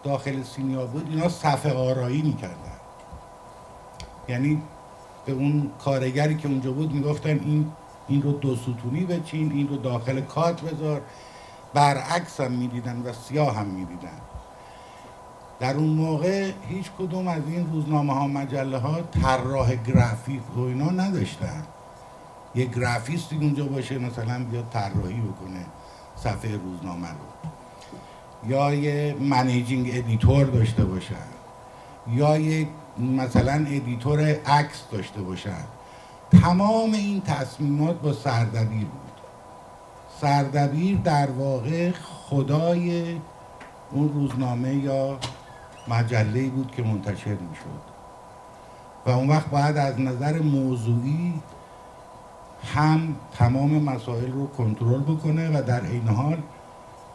داخل سینی ها بود اینا صفحه آرایی می کردن. یعنی به اون کارگری که اونجا بود می‌گفتن این این رو دو ستونی بچین این رو داخل کات بذار. برعکس هم می‌دیدن و سیاه هم می‌دیدن. در اون موقع هیچ کدوم از این روزنامه ها مجله ها طراح گرافیک و اینا نداشتن. یه گرافیستی اونجا باشه مثلا بیاد طراحی بکنه صفحه روزنامه رو. یا یه managing editor داشته باشن. یا یه مثلا editor عکس داشته باشن. تمام این تصمیمات با سردبیر بود. سردبیر در واقع خدای اون روزنامه یا مجله بود که منتشر می شد و اون وقت باید از نظر موضوعی هم تمام مسائل رو کنترل بکنه و در این حال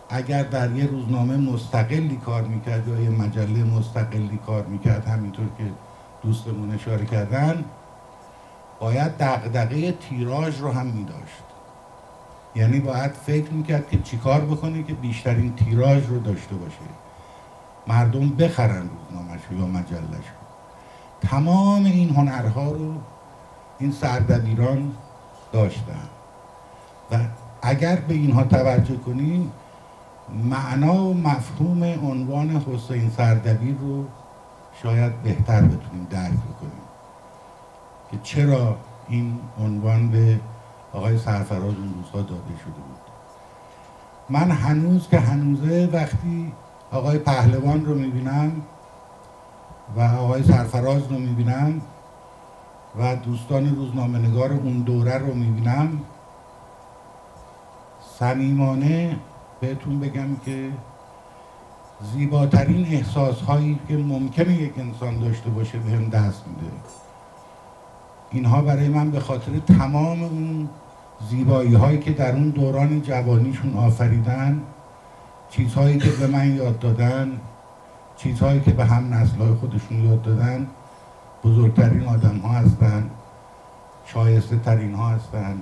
اگر در یه روزنامه مستقلی کار می‌کرد یا یه مجله مستقلی کار می‌کرد همینطور که دوستمون اشاره کردن باید دقدقه تیراژ رو هم میداشت. یعنی باید فکر می‌کرد که چیکار بکنه که بیشترین تیراژ رو داشته باشه. مردم بخرن روزنامهش یا مجلش تمام این هنرها رو این سردبیران داشتن. و اگر به اینها توجه کنیم معنا و مفهوم عنوان حسین سردبیر رو شاید بهتر بتونیم درک کنیم که چرا این عنوان به آقای سرفراز اون روزها داده شده بود؟ من هنوز که هنوزه وقتی آقای پهلوان رو می‌بینم و آقای سرفراز رو می‌بینم و دوستان روزنامه اون دوره رو می‌بینم صمیمانه بهتون بگم که زیباترین احساس هایی که ممکنه یک انسان داشته باشه به هم دست میده. اینها برای من به خاطر تمام اون زیبایی هایی که در اون دوران جوانیشون آفریدن چیزهایی که به من یاد دادن چیزهایی که به هم نسلهای خودشون یاد دادن بزرگترین آدم ها هستن شایسته ترین ها هستن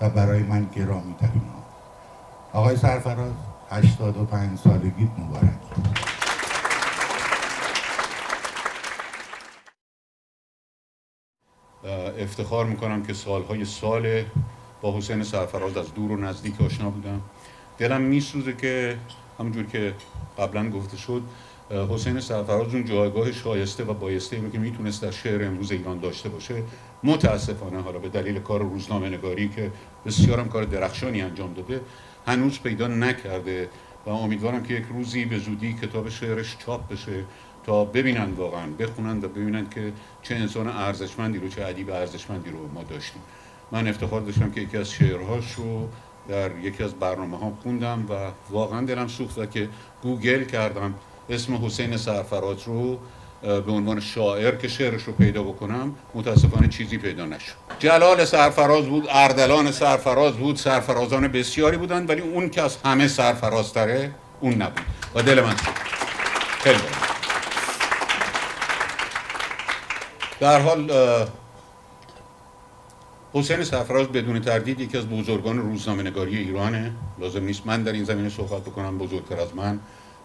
و برای من گرامی ترین ها آقای سرفراز 85 سالگیت مبارک. افتخار می‌کنم که سالهای سال با حسین سرفراز از دور و نزدیک آشنا بودم. دلم میسوزه که همونجور که قبلا گفته شد حسین سرفراز اون جایگاه شایسته و بایسته رو که می‌تونست در شعر امروز ایران داشته باشه. متاسفانه حالا به دلیل کار روزنامه نگاری که بسیارم کار درخشانی انجام داده هنوز پیدا نکرده و امیدوارم که یک روزی به زودی کتاب شعرش چاپ بشه. تا ببینن واقعا بخونن و ببینن که چه انسان ارزشمندی رو چه ادیب ارزشمندی رو ما داشتیم. من افتخار داشتم که یکی از شعرهاش رو در یکی از برنامه ها خوندم و واقعا دلم سوخت که گوگل کردم اسم حسین سرفراز رو به عنوان شاعر که شعرش رو پیدا بکنم متاسفانه چیزی پیدا نشد. جلال سرفراز بود اردلان سرفراز بود سرفرازان بسیاری بودند ولی اون که از همه سرفرازتره اون نبود. و دل من سوخت. خیلی در حال حسین سرفراز بدون تردید یکی از بزرگان روزنامه نگاری ایرانه. لازم نیست من در این زمینه صحبت بکنم بزرگتر از من.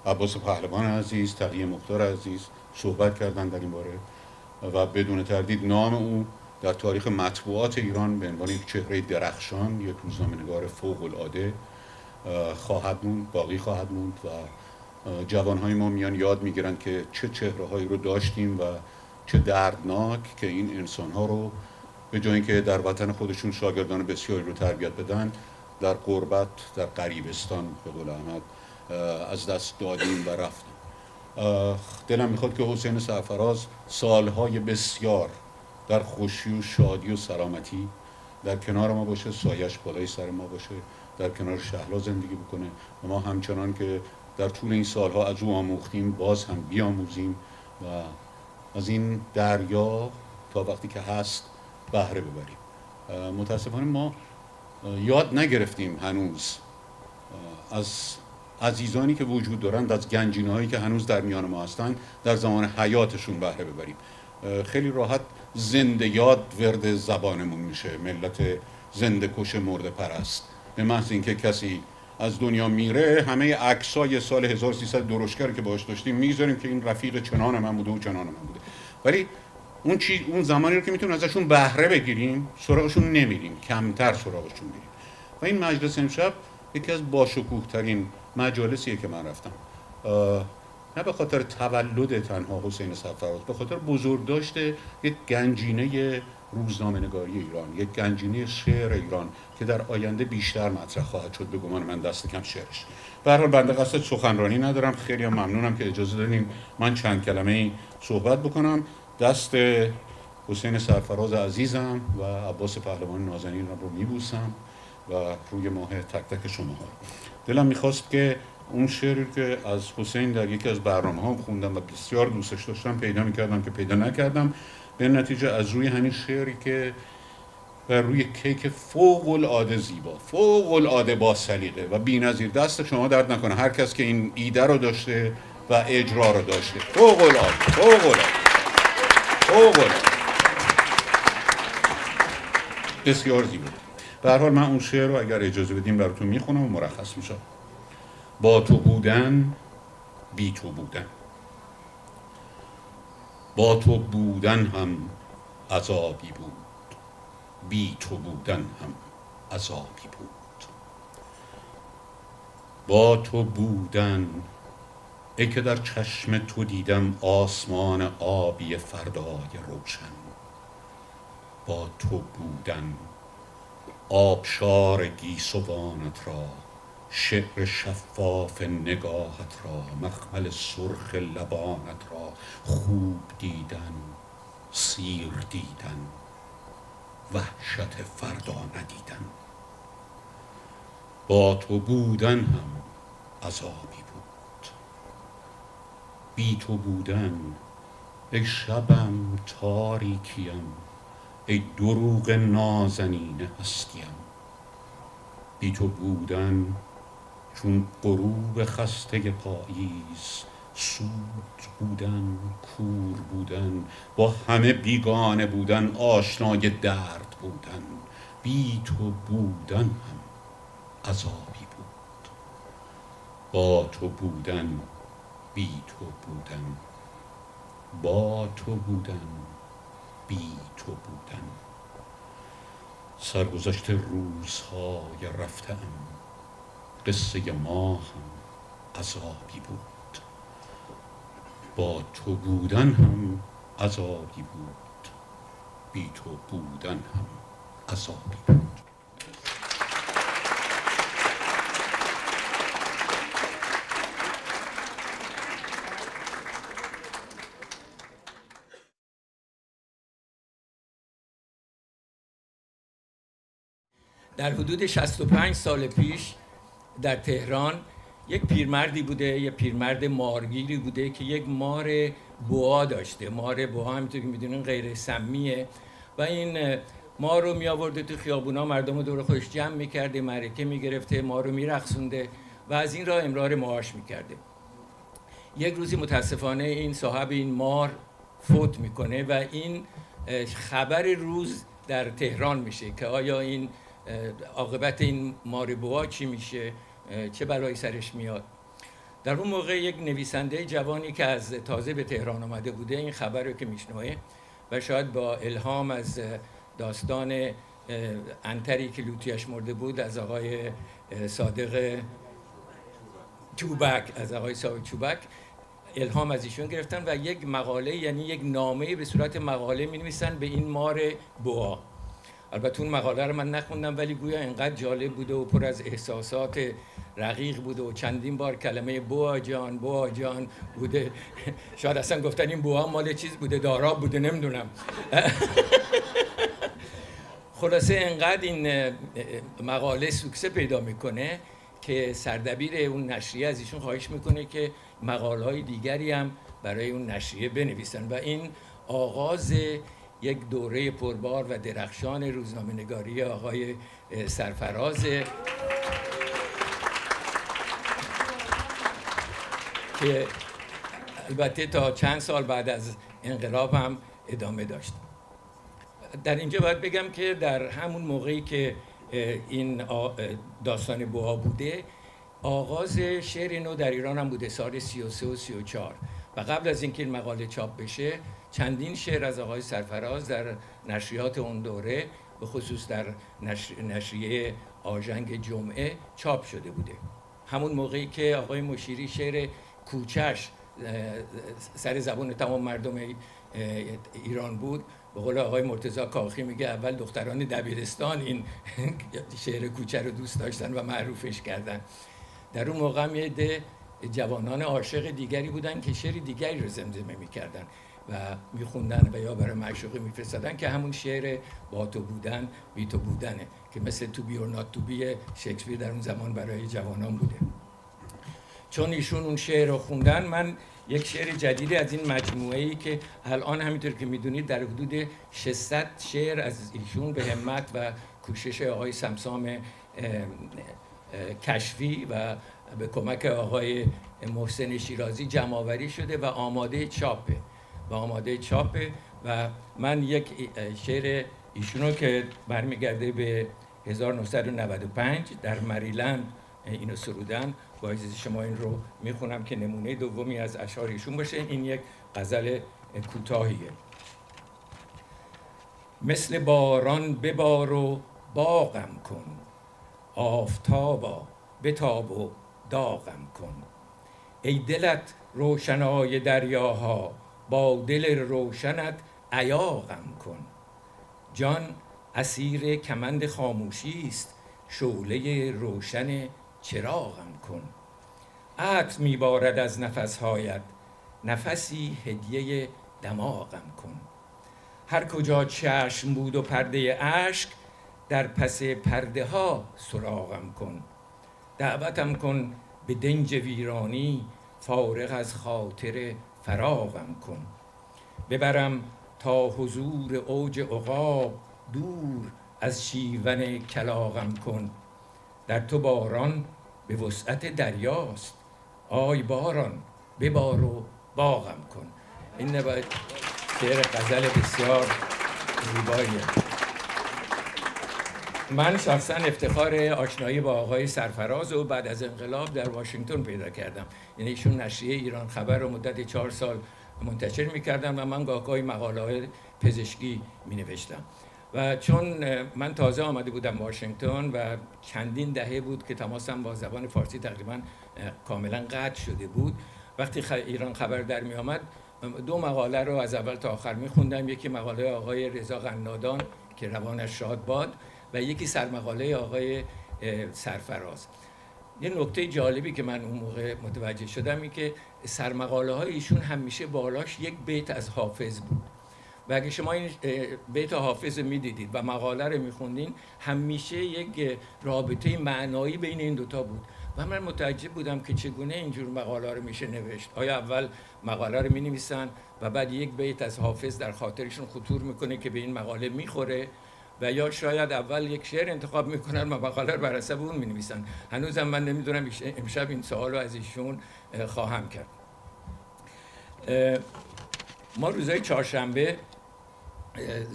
عباس پهلوان عزیز تقیه مختار عزیز صحبت کردن در این باره. و بدون تردید نام او در تاریخ مطبوعات ایران به عنوان یک چهره درخشان یک روزنامه نگار فوق العاده خواهد موند باقی خواهد موند. و جوانهای ما میان یاد می‌گیرند که چه چهره هایی رو داشتیم و چه دردناک که این انسان ها رو به جای اینکه در وطن خودشون شاگردان بسیاری رو تربیت بدن در قربت در قریبستان به احمد از دست دادیم و رفتیم. دلم می‌خواد که حسین سرفراز سالهای بسیار در خوشی و شادی و سلامتی در کنار ما باشه سایش بالای سر ما باشه در کنار شهلا زندگی بکنه و ما همچنان که در طول این سالها از او آموختیم باز هم بیاموزیم و از این دریا تا وقتی که هست بهره ببریم. متاسفانه ما یاد نگرفتیم هنوز. از عزیزانی که وجود دارند از گنجینه هایی که هنوز در میان ما هستند در زمان حیاتشون بهره ببریم. خیلی راحت زنده یاد ورد زبانمون میشه. ملت زنده کش مرده پرست. به محض اینکه کسی از دنیا میره همه عکسای سال 1300 درشکر که باش داشتیم می‌ذاریم که این رفیق چنان من بوده و چنان من بوده. ولی اون چی اون زمانی رو که می‌تونیم ازشون بهره بگیریم سراغشون نمیریم. کمتر سراغشون میریم. و این مجلس امشب یکی از باشکوه ترین مجالسیه که من رفتم. نه به خاطر تولد تنها حسین سفراز به خاطر بزرگ داشته یک گنجینه روزنامه نگاری ایران یک گنجینه شعر ایران که در آینده بیشتر مطرح خواهد شد به گمان من دست کم شعرش. به هر حال بنده قصد سخنرانی ندارم. خیلی ممنونم که اجازه دادیم من چند کلمه صحبت بکنم. دست حسین سرفراز عزیزم و عباس پهلوان نازنین رو میبوسم و روی ماه تک تک شما ها دلم می‌خواست که اون شعری که از حسین در یکی از برنامه ها خوندم و بسیار دوستش داشتم پیدا می‌کردم که پیدا نکردم. به نتیجه از روی همین شعری که بر روی کیک فوق العاده زیبا فوق العاده با سلیقه و بی‌نظیر دست شما درد نکنه. هر کس که این ایده رو داشته و اجرا رو داشته. فوق العاده فوق العاده فوق العاده بسیار زیبا. به حال من اون شعر رو اگر اجازه بدیم براتون می‌خونم و مرخص میشم با تو بودن بی تو بودن. با تو بودن هم عذابی بود. بی تو بودن هم عذابی بود. با تو بودن ای که در چشم تو دیدم آسمان آبی فردای روشن. با تو بودن آبشار گیسوانت را شعر شفاف نگاهت را مخمل سرخ لبانت را خوب دیدن سیر دیدن وحشت فردا ندیدن. با تو بودن هم عذابی بود. بی تو بودن ای شبم تاریکیم ای دروغ نازنین هستیم. بی تو بودن چون غروب خسته پاییز سود بودن کور بودن با همه بیگانه بودن آشنای درد بودن بی تو بودن هم عذابی بود. با تو بودن بی تو بودن با تو بودن بی تو بودن. سرگذشت روزهای رفتم قصه ما هم عذابی بود. با تو بودن هم عذابی بود. بی تو بودن هم عذابی بود. در حدود 65 سال پیش در تهران یک پیرمردی بوده یه پیرمرد مارگیری بوده که یک مار بوا داشته. مار بوا همینطور که می‌دونین غیر سمیه. و این مار رو می آورده تو خیابونا مردم رو دور خودش جمع می‌کرده مرکه می‌گرفته ما رو میرقصونده و از این راه امرار معاش می‌کرده. یک روزی متاسفانه این صاحب این مار فوت می‌کنه و این خبر روز در تهران میشه که آیا این عاقبت این ماربوا چی میشه؟ چه بلایی سرش میاد؟ در اون موقع یک نویسنده جوانی که از تازه به تهران آمده بوده این خبر رو که میشنوه و شاید با الهام از داستان انتری که لوتیش مرده بود از آقای صادق چوبک از آقای صادق چوبک الهام از ایشون گرفتن و یک مقاله یعنی یک نامه به صورت مقاله می نویسن به این مار بوا البته اون مقاله رو من نخوندم ولی گویا اینقدر جالب بوده و پر از احساسات رقیق بوده و چندین بار کلمه بوا جان بوا جان بوده. (laughs) شاید اصلا گفتن این بوا مال چیز بوده داراب بوده نمی‌دونم. (laughs) خلاصه انقدر این مقاله سوکسه پیدا می‌کنه که سردبیر اون نشریه از ایشون خواهش می‌کنه که مقاله های دیگری هم برای اون نشریه بنویسن. و این آغاز یک دوره پربار و درخشان روزنامه نگاری آقای سرفراز. که البته تا چند سال بعد از انقلاب هم ادامه داشت. در اینجا باید بگم که در همون موقعی که این داستان بوها بوده آغاز شعر نو در ایران هم بوده سال 33 و 34 و قبل از اینکه این مقاله چاپ بشه چندین شعر از آقای سرفراز در نشریات اون دوره به خصوص در نشریه آژنگ جمعه چاپ شده بوده. همون موقعی که آقای مشیری شعر کوچش سر زبون تمام مردم ایران بود به قول آقای مرتزا کاخی میگه اول دختران دبیرستان این (laughs) شعر کوچه رو دوست داشتن و معروفش کردن. در اون موقع هم جوانان عاشق دیگری بودن که شعر دیگری رو زمزمه می‌کردن. و میخوندن و یا برای معشوقه میفرستادن که همون شعر با تو بودن بی تو بودنه که مثل تو بی اور نات تو بی شکسپیر در اون زمان برای جوانان بوده. چون ایشون اون شعر رو خوندن من یک شعر جدیدی از این مجموعه ای که الان همینطور که می‌دونید در حدود 600 شعر از ایشون به همت و کوشش آقای سمسام کشفی و به کمک آقای محسن شیرازی جمعآوری شده و آماده چاپه. و آماده چاپه و من یک شعر ایشونو که برمیگرده به 1995 در مریلند اینو سرودن. با شما این رو می‌خونم که نمونه دومی از اشعار ایشون باشه. این یک غزل کوتاهیه. مثل باران ببار و باغم کن. آفتابا بتاب و داغم کن. ای دلت روشنای دریاها با دل روشنت عیاغم کن. جان اسیر کمند خاموشی است شعله روشن چراغم کن. عطر میبارد از نفسهایت نفسی هدیه دماغم کن. هر کجا چشم بود و پرده اشک در پس پرده ها سراغم کن. دعوتم کن به دنج ویرانی فارغ از خاطر فراغم کن. ببرم تا حضور اوج عقاب دور از شیون کلاغم کن. در تو باران به وسعت دریاست. آی باران ببار و باغم کن. این نباید شعر غزل بسیار زیباییه. من شخصا افتخار آشنایی با آقای سرفراز و بعد از انقلاب در واشنگتن پیدا کردم. یعنی ایشون نشریه ایران خبر رو مدت چهار سال منتشر می‌کردم و من گاهگاهی مقاله پزشکی می نوشتم و چون من تازه آمده بودم واشنگتن و چندین دهه بود که تماسم با زبان فارسی تقریبا کاملا قطع شده بود. وقتی ایران خبر در می آمد دو مقاله رو از اول تا آخر می خوندم یکی مقاله آقای رضا غنادان که روانش شاد باد. و یکی سرمقاله آقای سرفراز. یه نکته جالبی که من اون موقع متوجه شدم این که سرمقاله های ایشون همیشه بالاش یک بیت از حافظ بود. و اگه شما این بیت حافظ می‌دیدید و مقاله رو میخوندین همیشه یک رابطه معنایی بین این دوتا بود. و من متعجب بودم که چگونه اینجور مقاله رو میشه نوشت. آیا اول مقاله رو می و بعد یک بیت از حافظ در خاطرشون خطور می‌کنه که به این مقاله می‌خوره؟ و یا شاید اول یک شعر انتخاب می‌کنن و مقاله رو بر حسب اون می هنوزم من نمی‌دونم امشب این سوال رو از ایشون خواهم کرد. ما روزهای چهارشنبه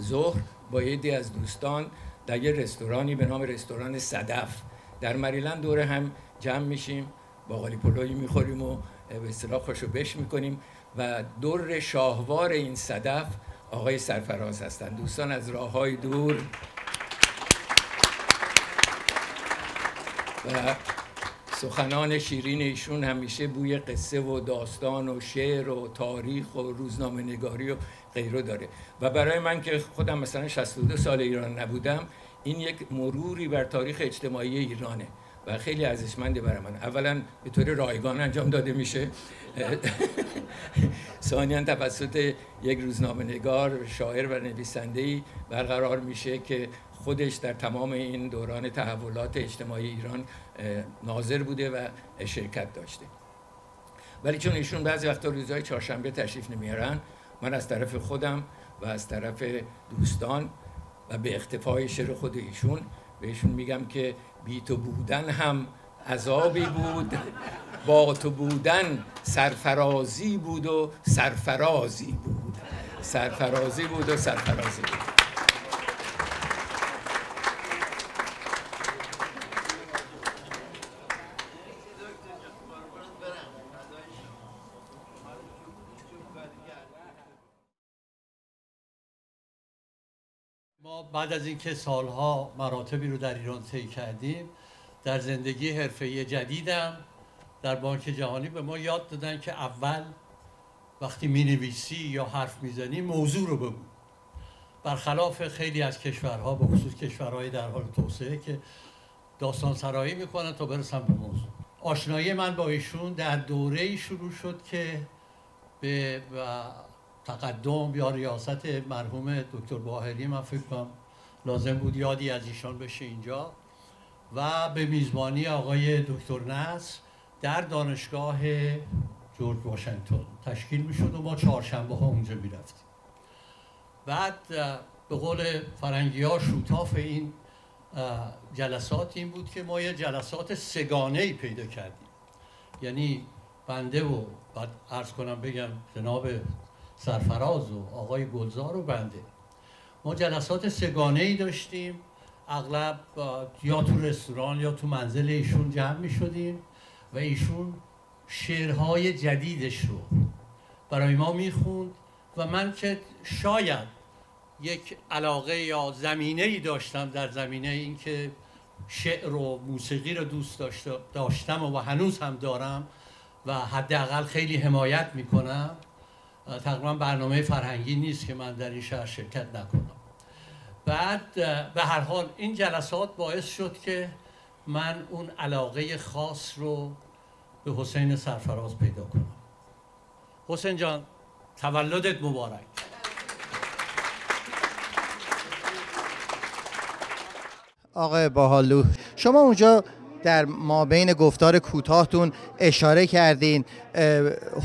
ظهر با یه از دوستان در یه رستورانی به نام رستوران صدف در مریلند دور هم جمع میشیم باقالی پلوی می‌خوریم و به اصطلاح خوشو بش می‌کنیم و دور شاهوار این صدف آقای سرفراز هستند. دوستان از راه های دور. و سخنان شیرین ایشون همیشه بوی قصه و داستان و شعر و تاریخ و روزنامه نگاری و غیره داره. و برای من که خودم مثلا 62 سال ایران نبودم این یک مروری بر تاریخ اجتماعی ایرانه. و خیلی ارزشمنده برای من. اولا به طور رایگان انجام داده میشه. ثانیا توسط یک روزنامه نگار شاعر و نویسنده برقرار میشه که خودش در تمام این دوران تحولات اجتماعی ایران ناظر بوده و شرکت داشته. ولی چون ایشون بعضی وقتا روزهای چهارشنبه تشریف نمیارن من از طرف خودم و از طرف دوستان و به اختفای شعر خود ایشون بهشون میگم که بی تو بودن هم عذابی بود با تو بودن سرفرازی بود و سرفرازی بود. سرفرازی بود و سرفرازی بود. بعد از اینکه سالها مراتبی رو در ایران طی کردیم در زندگی حرفه‌ای جدیدم در بانک جهانی به ما یاد دادن که اول وقتی می‌نویسی یا حرف می‌زنی موضوع رو بگو. برخلاف خیلی از کشورها به خصوص کشورهای در حال توسعه که داستان سرایی می‌کنن تا برسن به موضوع. آشنایی من با ایشون در دوره شروع شد که به تقدم یا ریاست مرحوم دکتر باهری من فکر کنم لازم بود یادی از ایشان بشه اینجا. و به میزبانی آقای دکتر نصر در دانشگاه جورج واشنگتن تشکیل می شد و ما چهارشنبه ها اونجا می رفتیم بعد به قول فرنگی ها شوتاف این جلسات این بود که ما یه جلسات سگانه ای پیدا کردیم. یعنی بنده و بعد عرض کنم بگم جناب سرفراز و آقای گلزار و بنده. ما جلسات سگانه ای داشتیم. اغلب یا تو رستوران یا تو منزل ایشون جمع می شدیم و ایشون شعرهای جدیدش رو برای ما می‌خوند و من که شاید یک علاقه یا زمینه ای داشتم در زمینه اینکه شعر و موسیقی رو دوست داشتم و هنوز هم دارم و حداقل خیلی حمایت می‌کنم. تقریبا برنامه فرهنگی نیست که من در این شهر شرکت نکنم. بعد به هر حال این جلسات باعث شد که من اون علاقه خاص رو به حسین سرفراز پیدا کنم. حسین جان تولدت مبارک. آقای باحالو شما اونجا در ما بین گفتار کوتاهتون اشاره کردین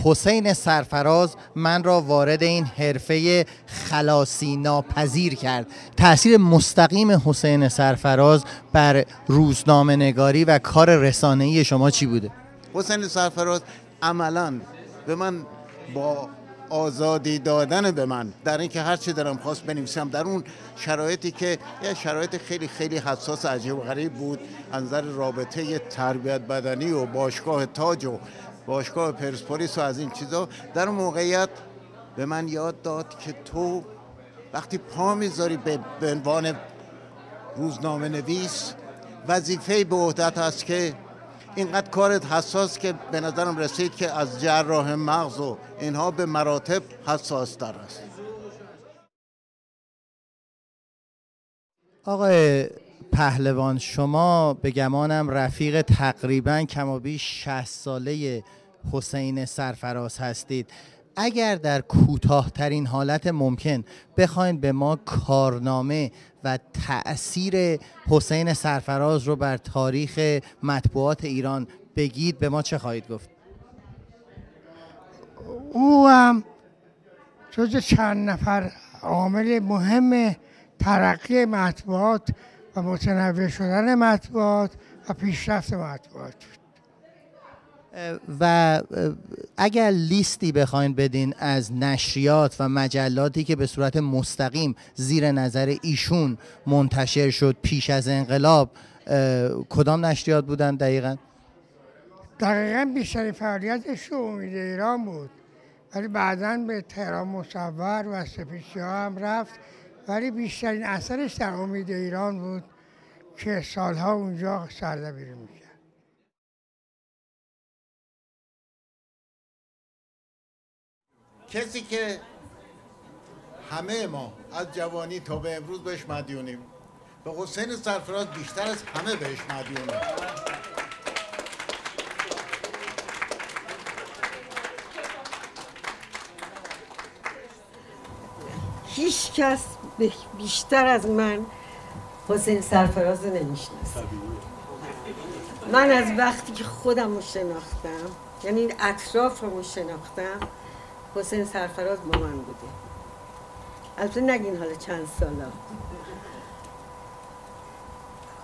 حسین سرفراز من را وارد این حرفه خلاصی ناپذیر کرد تاثیر مستقیم حسین سرفراز بر روزنامه نگاری و کار رسانه‌ای شما چی بوده؟ حسین سرفراز عملا به من با آزادی دادن به من. در اینکه هر چی دارم خواست بنویسم. در اون شرایطی که یه شرایط خیلی خیلی حساس عجیب و غریب بود. نظر رابطه تربیت بدنی و باشگاه تاج و باشگاه پرسپولیس و از این چیزا. در اون موقعیت به من یاد داد که تو وقتی پا می‌ذاری به عنوان روزنامه نویس وظیفه به عهدت هست که اینقدر کارت حساس که به نظرم رسید که از جراح مغز و اینها به مراتب حساس در است. آقای پهلوان شما به گمانم رفیق تقریبا کما بیش 60 ساله حسین سرفراز هستید. اگر در کوتاهترین حالت ممکن بخواید به ما کارنامه و تأثیر حسین سرفراز رو بر تاریخ مطبوعات ایران بگید به ما چه خواهید گفت؟ او هم جز چند نفر عامل مهم ترقی مطبوعات و متنوع شدن مطبوعات و پیشرفت مطبوعات. و اگر لیستی بخواین بدین از نشریات و مجلاتی که به صورت مستقیم زیر نظر ایشون منتشر شد پیش از انقلاب کدام نشریات بودن دقیقا؟ دقیقا بیشتری فعالیتش امید ایران بود. ولی بعدا به تهران مصور و سپیسی ها هم رفت. ولی بیشترین اثرش در امید ایران بود که سالها اونجا سردبیری می‌کرد. کسی که همه ما از جوانی تا به امروز بهش مدیونیم. به حسین سرفراز بیشتر از همه بهش مدیونیم. هیچ کس بیشتر از من حسین سرفراز رو نمی‌شناسه. من از وقتی که خودم رو شناختم یعنی اطراف رو شناختم حسین سرفراز با من بوده. البته نگین حالا چند سالا.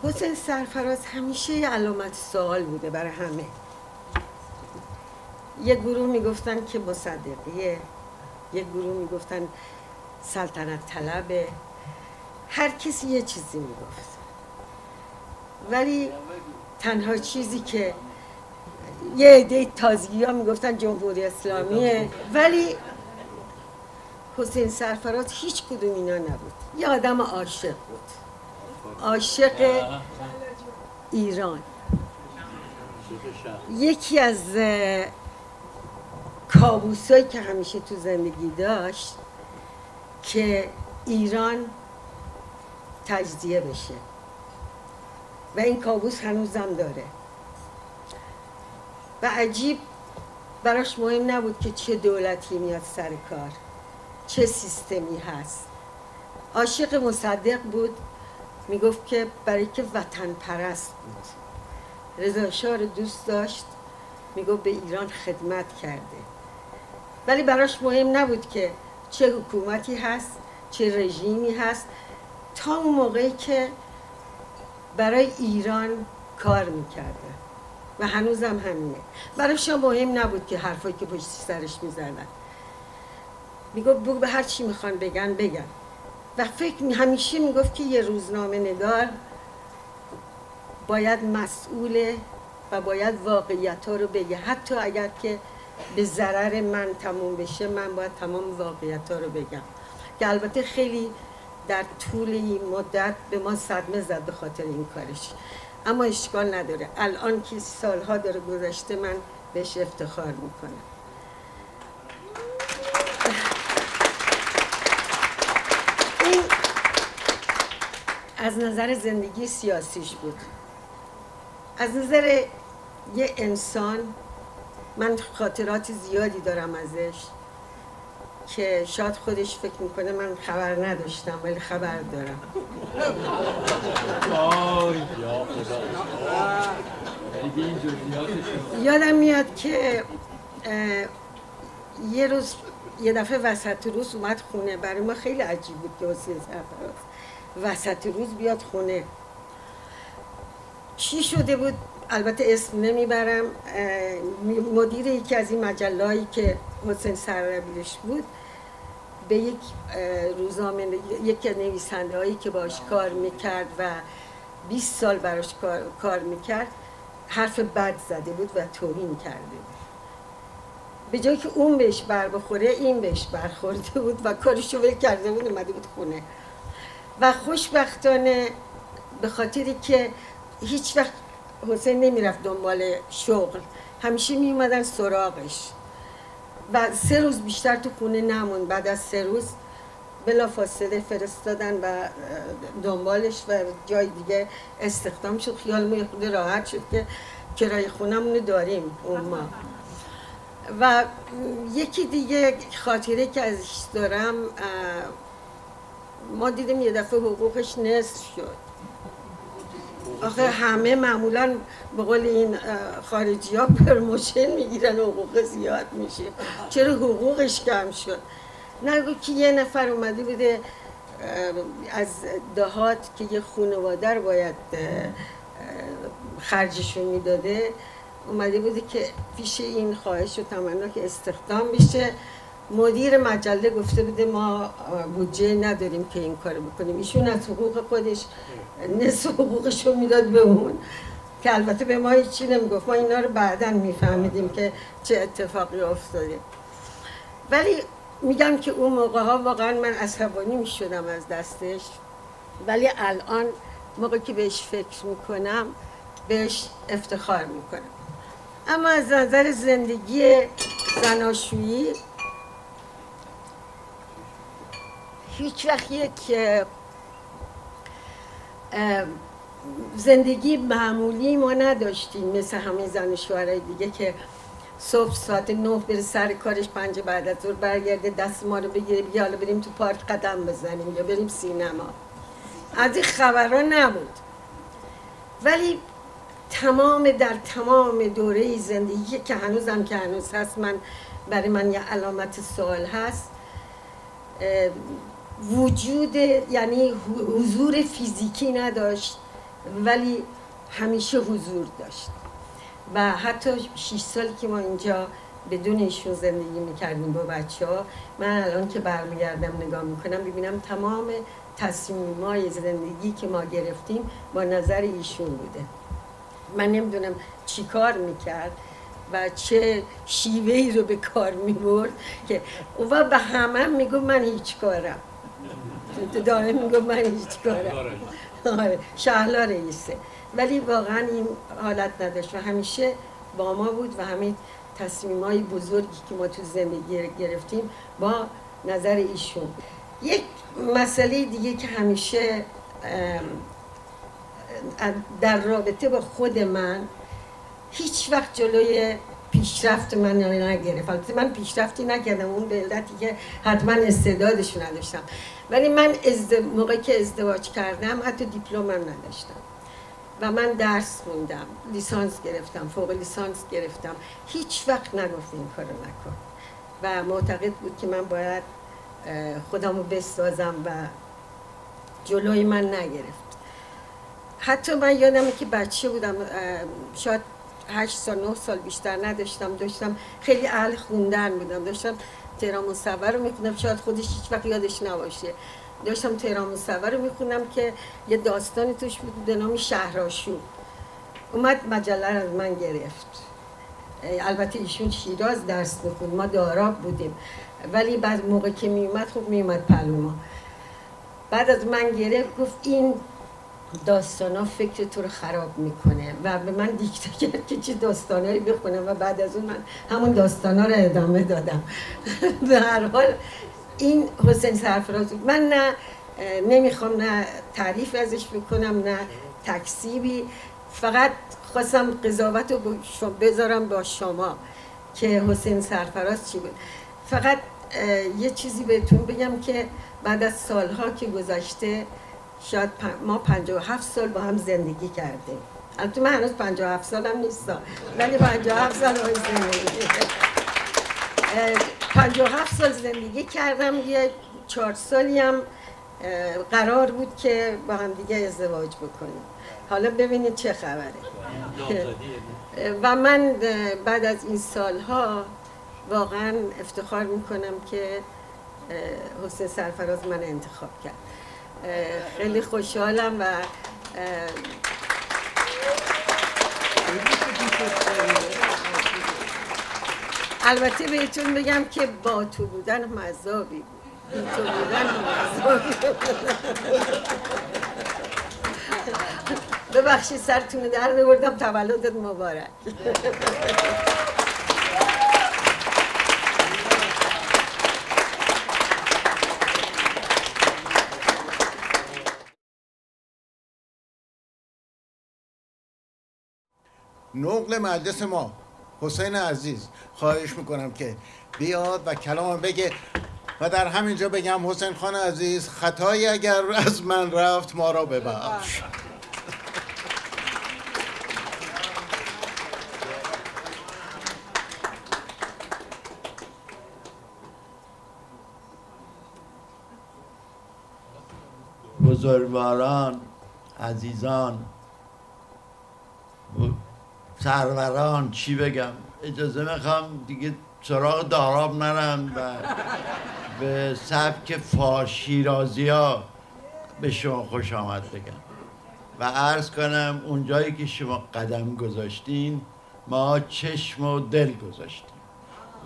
حسین سرفراز همیشه یه علامت سوال بوده برای همه. یه گروه می‌گفتن که مصدقیه یه گروه می‌گفتن سلطنت طلبه. هر کسی یه چیزی می‌گفت. ولی تنها چیزی که یه عده تازگی ها می‌گفتن جمهوری اسلامیه. ولی حسین سرفراز هیچ کدوم اینا نبود. یه آدم عاشق بود. عاشق ایران. یکی از کابوسایی که همیشه تو زندگی داشت که ایران تجزیه بشه. و این کابوس هنوزم داره. و عجیب براش مهم نبود که چه دولتی میاد سر کار چه سیستمی هست. عاشق مصدق بود می‌گفت که برای که وطن پرست بود. رضا رو دوست داشت می‌گفت به ایران خدمت کرده. ولی براش مهم نبود که چه حکومتی هست چه رژیمی هست. تا اون موقعی که برای ایران کار می‌کرده. و هنوزم همینه. براش مهم نبود که حرفایی که پشت سرش می‌زنن می‌گفت بگو به هر چی می‌خوان بگن بگن. و فکر همیشه می‌گفت که یه روزنامه نگار باید مسئوله و باید واقعیت ها رو بگه. حتی اگر که به ضرر من تموم بشه من باید تمام واقعیت ها رو بگم. که البته خیلی در طول این مدت به ما صدمه زد به خاطر این کارش. اما اشکال نداره. الان که سالها داره گذشته من بهش افتخار می‌کنم. این از نظر زندگی سیاسیش بود. از نظر یه انسان من خاطرات زیادی دارم ازش. که شاید خودش فکر می‌کنه من خبر نداشتم ولی خبر دارم. یادم میاد که یه روز یه دفعه وسط روز اومد خونه. برای ما خیلی عجیب بود که حسین سرفراز وسط روز بیاد خونه. چی شده بود؟ البته اسم نمی‌برم مدیر یکی از این مجلهایی که حسین سرربیلش بود به یک روزنامه یک نویسنده هایی که باش کار می‌کرد و 20 سال براش کار, کار می‌کرد حرف بد زده بود و توهین کرده بود. به جایی که اون بهش بر بخوره این بهش برخورده بود و کارشو ول کرده بود اومده بود خونه. و خوشبختانه به خاطری که هیچ وقت حسین نمی‌رفت دنبال شغل. همیشه می اومدن سراغش. و سه روز بیشتر تو خونه نمون بعد از سه روز بلا فاصله فرستادن و دنبالش و جای دیگه استخدام شد. خیال خود راحت شد که کرای خونمونو داریم اون ما و یکی دیگه خاطره که ازش دارم ما دیدیم یه دفعه حقوقش نصف شد. آخه همه معمولا به قول این خارجی ها پرموشن می‌گیرن حقوق زیاد میشه. چرا حقوقش کم شد؟ نگو که یه نفر اومده بوده از دهات که یه خانواده رو باید خرجشون می‌داده اومده بوده که پیش این خواهش و تمنا که استخدام بشه مدیر مجله گفته بوده ما بودجه نداریم که این کارو بکنیم. ایشون از حقوق خودش نصف حقوقش رو می‌داد به اون که البته به ما هیچی نمی‌گفت. ما اینا رو بعدا میفهمیدیم که چه اتفاقی افتاده. ولی میگم که اون موقع ها واقعا من عصبانی می‌شدم از دستش. ولی الان موقع که بهش فکر می‌کنم بهش افتخار می‌کنم. اما از نظر زندگی زناشویی هیچ وقت یک زندگی معمولی ما نداشتیم مثل همه زن شوهرهای دیگه که صبح ساعت نه بره سر کارش پنج بعد از ظهر برگرده دست ما رو بگیره بیا حالا بریم تو پارک قدم بزنیم یا بریم سینما. از این خبرها نبود. ولی تمام در تمام دوره زندگی که هنوزم که هنوز هست من برای من یه علامت سوال هست. وجود یعنی حضور فیزیکی نداشت ولی همیشه حضور داشت. و حتی 6 سالی که ما اینجا بدون ایشون زندگی می‌کردیم با بچه ها من الان که برمیگردم نگاه می‌کنم ببینم تمام تصمیم های زندگی که ما گرفتیم با نظر ایشون بوده. من نمی‌دونم چی کار می‌کرد و چه شیوه ای رو به کار می‌برد که اون به همه میگو من هیچ کارم. داره میگو من هیچ کارم آره شهلا رئیسه. ولی واقعا این حالت نداشت و همیشه با ما بود و همین تصمیم های بزرگی که ما تو زندگی گرفتیم با نظر ایشون. یک مسئله دیگه که همیشه در رابطه با خود من هیچ وقت جلوی پیشرفت من نگرفت. البته من پیشرفتی نکردم اون به علتی که حتما استعدادش نداشتم. ولی من ازد... موقعی که ازدواج کردم حتی دیپلم نداشتم. و من درس خوندم لیسانس گرفتم فوق لیسانس گرفتم. هیچ وقت نگفت این کارو نکن. و معتقد بود که من باید خودم رو بسازم و جلوی من نگرفت. حتی من یادمه که بچه بودم شاید هشت سال نه سال بیشتر نداشتم. داشتم خیلی اهل خوندن بودم. داشتم تهران مصور رو می‌خونم شاید خودش هیچ وقت یادش نباشه. داشتم تهران مصور رو می‌خونم که یه داستانی توش بود به نام شهراشو اومد مجله از من گرفت. البته ایشون شیراز درس بخون ما داراب بودیم. ولی بعد موقع که میومد خب میومد پلوما. بعد از من گرفت گفت این داستان ها فکر تو رو خراب می‌کنه و به من دیکته کرد که چه داستانهایی بخونم و بعد از اون من همون داستان ها رو ادامه دادم. (laughs) به هر حال این حسین سرفراز بود. من نه نمی‌خوام نه تعریف ازش بکنم نه تکسیبی فقط خواستم قضاوت رو بذارم با شما که حسین سرفراز چی بود. فقط یه چیزی بهتون بگم که بعد از سالها که گذشته شاید ما 57 سال با هم زندگی کردیم. البته من هنوز 57 سالم نیستم ولی 57 سال با زندگی 57 سال زندگی کردم یه چهار سالی هم قرار بود که با هم دیگه ازدواج بکنیم. حالا ببینید چه خبره. (laughs) و من بعد از این سالها واقعا افتخار می‌کنم که حسین سرفراز من انتخاب کرد. خیلی خوشحالم و البته بهتون بگم که با تو بودن مذابی بود. تو بودن مذابی ببخشید سرتون در بردم تولدت مبارک. نقل مجلس ما. حسین عزیز خواهش می‌کنم که بیاد و کلام بگه. و در همینجا بگم حسین خان عزیز خطایی اگر از من رفت ما را ببخش. بزرگواران عزیزان سروران چی بگم؟ اجازه می‌خوام دیگه سراغ داراب نرم و به سبک فاشیرازی ها به شما خوش آمد بگم. و عرض کنم اونجایی که شما قدم گذاشتین ما چشم و دل گذاشتیم.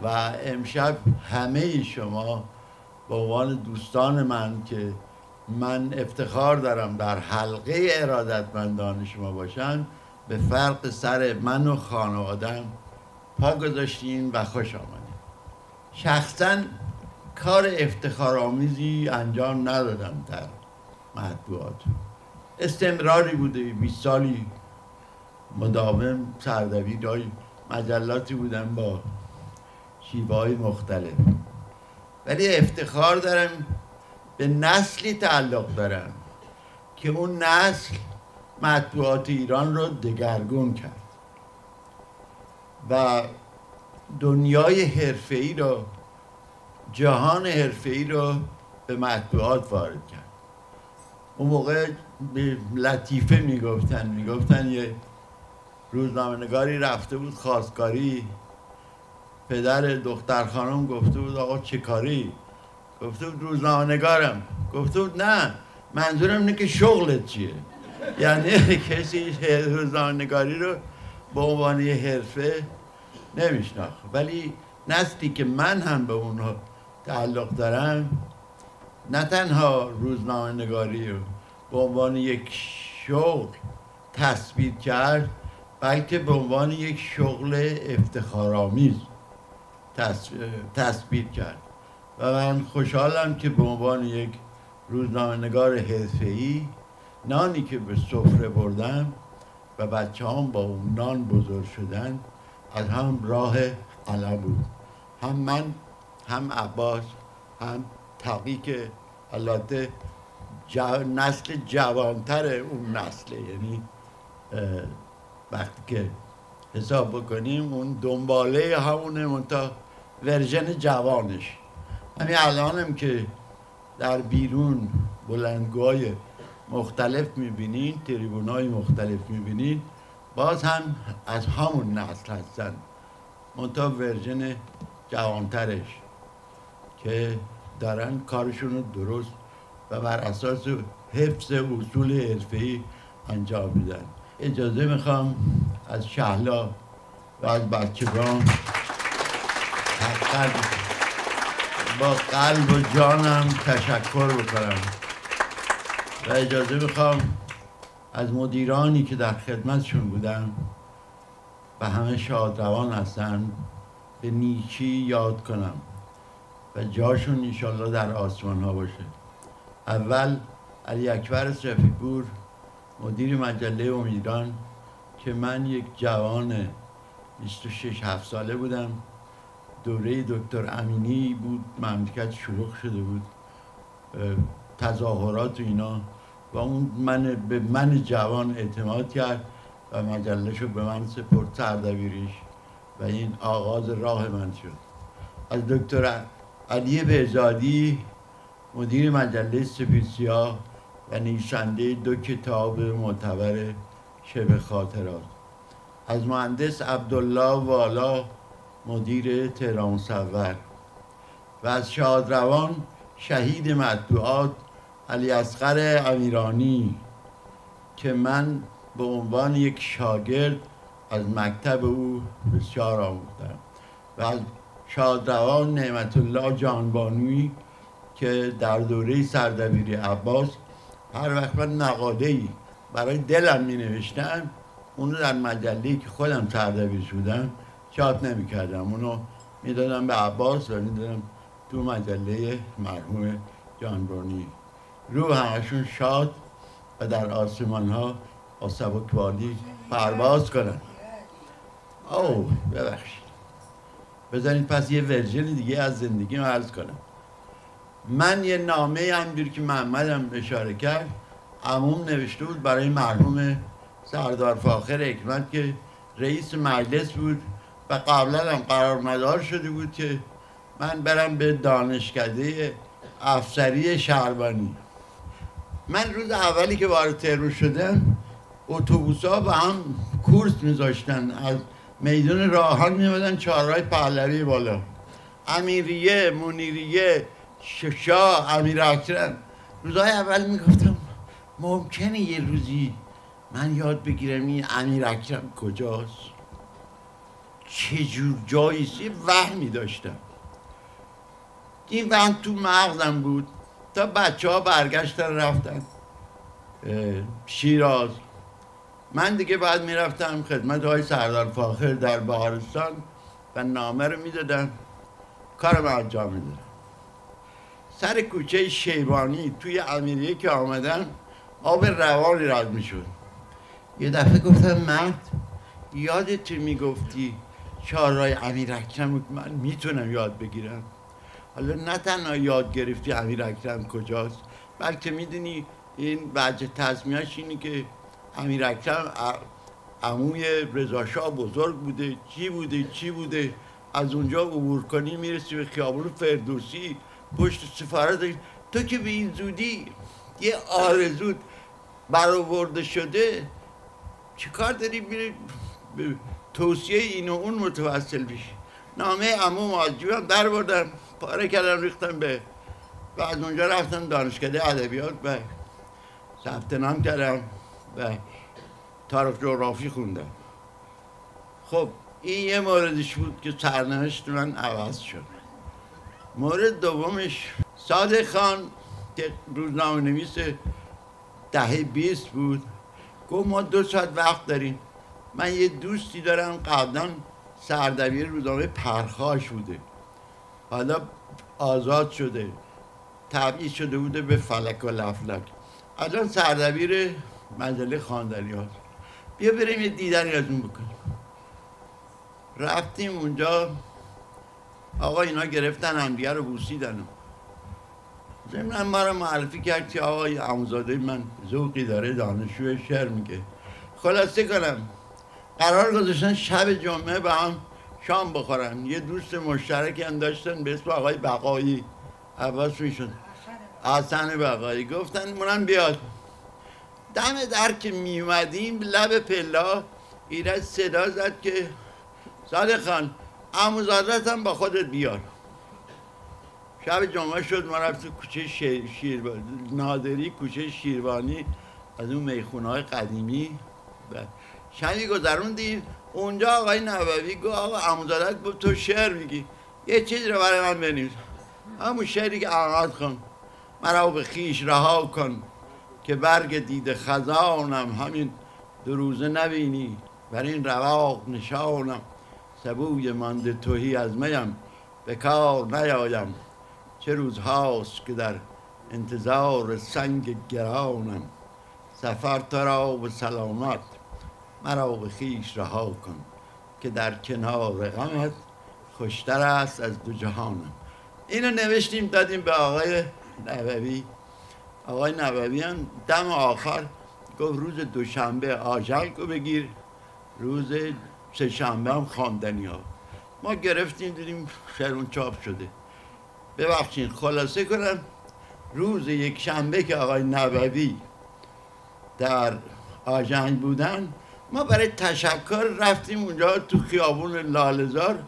و امشب همه شما به عنوان دوستان من که من افتخار دارم در حلقه ارادتمندان شما باشم به فرق سر من و خانوادم پا گذاشتین و خوش آمدین. شخصا کار افتخارآمیزی انجام ندادم در مطبوعات استمراری بوده 20 سالی مداوم سردبیر مجلاتی بودم با شیوه های مختلف. ولی افتخار دارم به نسلی تعلق دارم که اون نسل مطبوعات ایران رو دگرگون کرد. و دنیای حرفه‌ای رو جهان حرفه‌ای رو به مطبوعات وارد کرد. اون موقع به لطیفه می‌گفتن می‌گفتن یه روزنامه‌نگاری رفته بود خواستگاری. پدر دختر خانم گفته بود آقا چه کاری؟ گفته بود روزنامه‌نگارم. گفته بود نه منظورم اینه که شغلت چیه؟ یعنی (laughs) کسی روزنامه‌نگاری رو به عنوان یه حرفه نمیشناخت. ولی نسلی که من هم به اونها تعلق دارم نه تنها روزنامه نگاری رو به عنوان یک شغل تصویر کرد بلکه به عنوان یک شغل افتخارآمیز تصویر کرد. و من خوشحالم که به عنوان یک روزنامه نگار حرفه‌ای نانی که به سفره بردم و بچه هم با اون نان بزرگ شدن از هم راه علا بود. هم من هم عباس هم تقی که البته نسل جوانتر اون نسله یعنی وقتی که حساب بکنیم اون دنباله همونه منتا ورژن جوانش. همین الانم که در بیرون بلندگوهای مختلف می‌بینین تریبون های مختلف می‌بینین. باز هم از همون نسل هستن. منتها ورژن جوانترش که دارن کارشون رو درست و بر اساس حفظ اصول حرفه‌ای انجام میدن. اجازه می‌خوام از شهلا و از بچگان با قلب و جانم تشکر بکنم. و اجازه می‌خوام از مدیرانی که در خدمتشون بودم و همه شادروان هستن به نیکی یاد کنم و جاشون انشالله در آسمان ها باشه. اول علی اکبر صفیپور مدیر مجله امیدان که من یک جوان 26 7 ساله بودم. دوره دکتر امینی بود مملکت شلوغ شده بود تظاهرات و اینا. و اون من به من جوان اعتماد کرد و مجله شو به من سپرد سردبیریش و این آغاز راه من شد. از دکتر علی بهزادی مدیر مجله سپیسیا و نویسنده دو کتاب معتبر شبه خاطرات. از مهندس عبدالله والا مدیر تهران مصور. و از شادروان شهید مطبوعات علی اصغر امیرانی که من به عنوان یک شاگرد از مکتب او بسیار آموختم. و از شادروان نعمت الله جانبانوی که در دوره سردبیری عباس هر وقت من نقاده ای برای دلم می نوشتم اونو در مجله که خودم سردبیر شدم چاپ نمی کردم اونو می‌دادم به عباس و می‌دادم تو مجله مرحوم جانبانی رو همشون شاد و در آسمان ها با سبکبالی پرواز کنن. او ببخشید. بذارید پس یه ورژن دیگه از زندگی عرض کنم. من یه نامه همجور که محمدم اشاره کرد عموم نوشته بود برای مرحوم سردار فاخر حکمت که رئیس مجلس بود و قبلا هم قرار مدار شده بود که من برم به دانشکده افسری شهربانی. من روز اولی که وارد تهران شدم اتوبوس ها با هم کورس میذاشتن. از میدون راهان میمدن چهارراه پهلوی بالا. امیریه منیریه شاه امیر اکرم. روزهای اول می‌گفتم ممکنه یه روزی من یاد بگیرم این امیر اکرم کجاست؟ چه جور جاییست؟ یه وهمی داشتم. این وهم تو مغزم بود. تا بچه ها برگشتن رفتن. شیراز. من دیگه بعد می‌رفتم خدمت های سردار فاخر در بهارستان و نامه رو می‌دادم کارم انجام می‌دادم سر کوچه شیبانی توی امیریه که آمدم آب روانی رد می‌شد. یه دفعه گفتم مرد یادت می‌گفتی چهارراه امیر اکرم من می‌تونم یاد بگیرم؟ حالا نه تنها یاد گرفتی امیر اکرم کجاست بلکه می‌دونی این وجه تصمیهش اینه که امیر اکرم عموی رضاشاه بزرگ بوده چی بوده چی بوده؟ از اونجا عبور کنی می‌رسی به خیابون فردوسی پشت سفارت تو که به این زودی یه آرزود برآورده شده چیکار داری میری؟ به توصیه این و اون متوسل بشی. نامه عمو هم در بردم. پاره کردم ریختم به و از اونجا رفتم دانشکده ادبیات و ثبت نام کردم و تاریخ جغرافی خوندم. خب این یه موردش بود که سرنوشت من عوض شد. مورد دومش صادق خان که روزنامه نویس دهه بیست بود گفت ما دو ساعت وقت داریم. من یه دوستی دارم قبلا سردبیر روزنامه پرخاش بوده. حالا آزاد شده. تبعیض شده بوده به فلک و لفلک. الان سردبیر مجله خاندری هاست بیا بریم یه دیدنی از اون بکنیم. رفتیم اونجا. آقا اینا گرفتن همدیگه رو بوسیدن. ضمن ما رو معرفی کرد که آقای اموزاده من ذوقی داره دانشجو شعر میگه. خلاصه کنم. قرار گذاشتن شب جمعه به هم شام بخورن. یه دوست مشترکی هم داشتن به اسم آقای بقایی. عباس میشون حسن بقایی. گفتن مونم بیاد. دم در که میومدیم لب پلا. ایرج صدا زد که صادق خان اموزادت هم با خودت بیار. شب جمعه شد ما رفتیم کوچه شیر, شیر نادری کوچه شیروانی. از اون می‌خونه های قدیمی. و شبی گذروندیم. اونجا آقای نووی گفت آقا اموزادک گفت تو شعر میگی. یه چیز رو برای من بنویس. همون شعری که آغاز کن. مرا به خیش رها کن که برگ دید خزانم. همین دو روزه نبینی. بر این رواق نشانم. سبوی مانده توهی از میم. به کار نیایم. چه روزهاست که در انتظار سنگ گرانم. سفر تو را به سلامت مرا به خیش رها کن که در کنار غمت خوشتر است از دو جهانم. اینو نوشتیم دادیم به آقای نووی. آقای نووی هم دم آخر گفت روز دوشنبه آجلکو بگیر روز سه شنبه هم خواندنی ها. ما گرفتیم دیدیم شرون چاپ شده. ببخشید خلاصه کنم روز یک شنبه که آقای نووی در آجنگ بودن ما برای تشکر رفتیم اونجا تو خیابون لالزار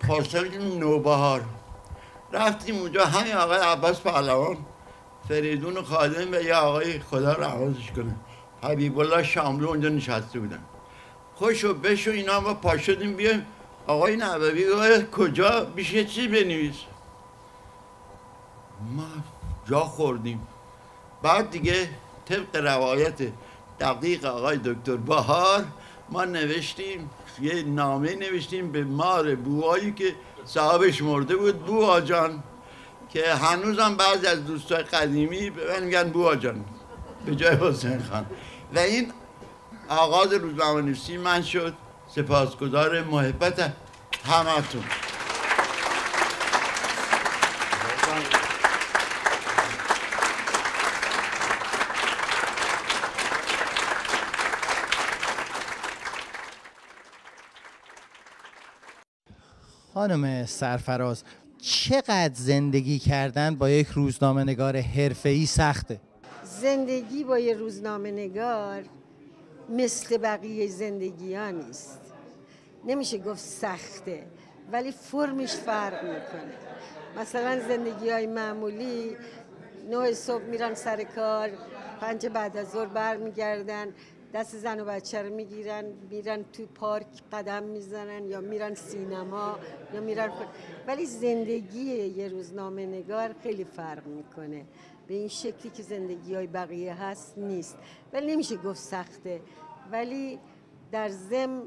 پارسل نوبهار. رفتیم اونجا همین آقای عباس پهلوان فریدون خادم و یه آقای خدا رحمتش کنه. حبیب الله شاملو اونجا نشسته بودن. خوش و بشو اینا ما پا شدیم بیایم. آقای گفت کجا؟ بیشه چی بنویس. ما جا خوردیم. بعد دیگه طبق روایت دقیق آقای دکتر بهار ما نوشتیم یه نامه نوشتیم به مار بوهایی که صاحبش مرده بود بوها جان که هنوزم بعضی از دوستای قدیمی به من میگن بوها جان به جای حسین خان. و این آغاز روزنامه نویسی من شد. سپاسگزار محبت همتون. خانم سرفراز چقدر زندگی کردن با یک روزنامه نگار حرفه‌ای سخته؟ زندگی با یه روزنامه نگار مثل بقیه زندگی ها نیست. نمیشه گفت سخته ولی فرمش فرق می‌کنه. مثلا زندگی های معمولی نه صبح میرن سر کار پنج بعد از ظهر برمیگردن. دست زن و بچه رو می‌گیرن میرن تو پارک قدم می‌زنن یا میرن سینما یا میرن ولی زندگی یه روزنامه نگار خیلی فرق می‌کنه. به این شکلی که زندگی های بقیه هست نیست. ولی نمیشه گفت سخته. ولی در زم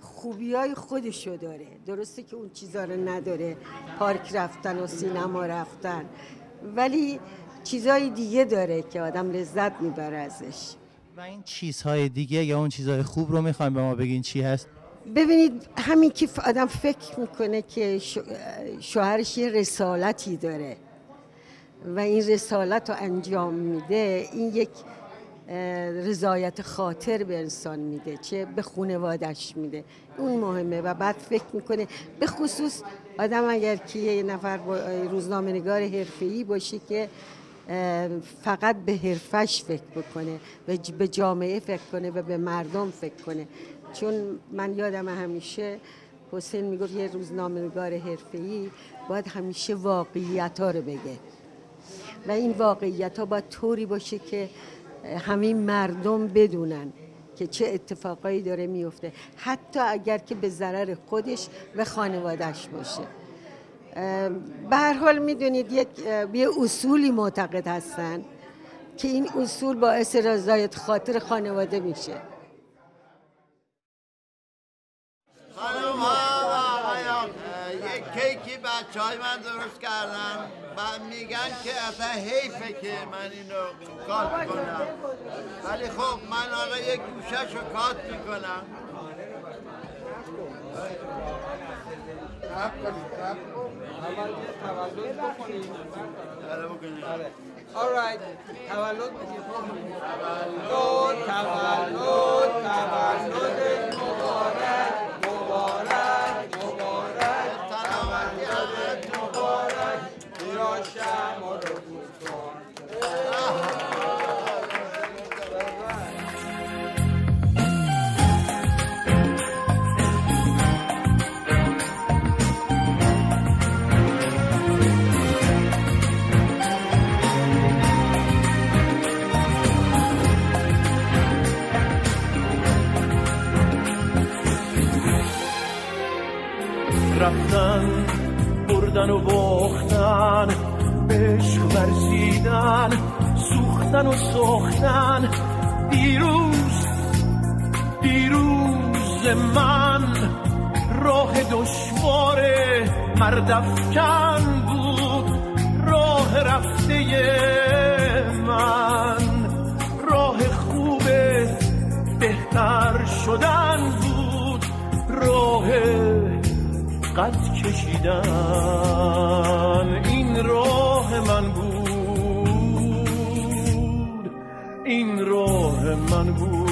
خوبی های خودشو داره. درسته که اون چیزها رو نداره. پارک رفتن و سینما رفتن. ولی چیزهای دیگه داره که آدم لذت می‌بره ازش. این چیزهای دیگه یا اون چیزهای خوب رو می‌خوایم به ما بگین چی هست؟ ببینید همین که آدم فکر می‌کنه که شوهرش یه رسالتی داره و این رسالت رو انجام میده این یک رضایت خاطر به انسان میده چه به خونوادش میده. اون مهمه و بعد فکر می‌کنه به خصوص آدم اگر که یه نفر روزنامه نگار حرفه‌ای باشه که فقط به حرفش فکر بکنه و به جامعه فکر کنه و به مردم فکر کنه. چون من یادم همیشه حسین می‌گفت یه روزنامه نگار حرفه‌ای باید همیشه واقعیت ها رو بگه. و این واقعیت ها باید طوری باشه که همین مردم بدونن که چه اتفاقایی داره میفته. حتی اگر که به ضرر خودش و خانوادهش باشه. به هر حال می‌دونید یک یه اصولی معتقد هستن که این اصول باعث رضایت خاطر خانواده میشه. خانم ها و آقایان یک کیکی بچه های من درست کردن. و میگن که اصلا حیفه که من اینو کات کنم ولی خب من حالا یک گوشش رو کات می‌کنم. تولد بکنیم آره alright. تولد بگیم تولد تولد تولد بردن و باختن عشق ورزیدن سوختن و ساختن. دیروز دیروز من راه دشوار مردفکن بود. راه رفته من راه خوب بهتر شدن بود. راه قد کشیدن. این راه من بود. این راه من بود.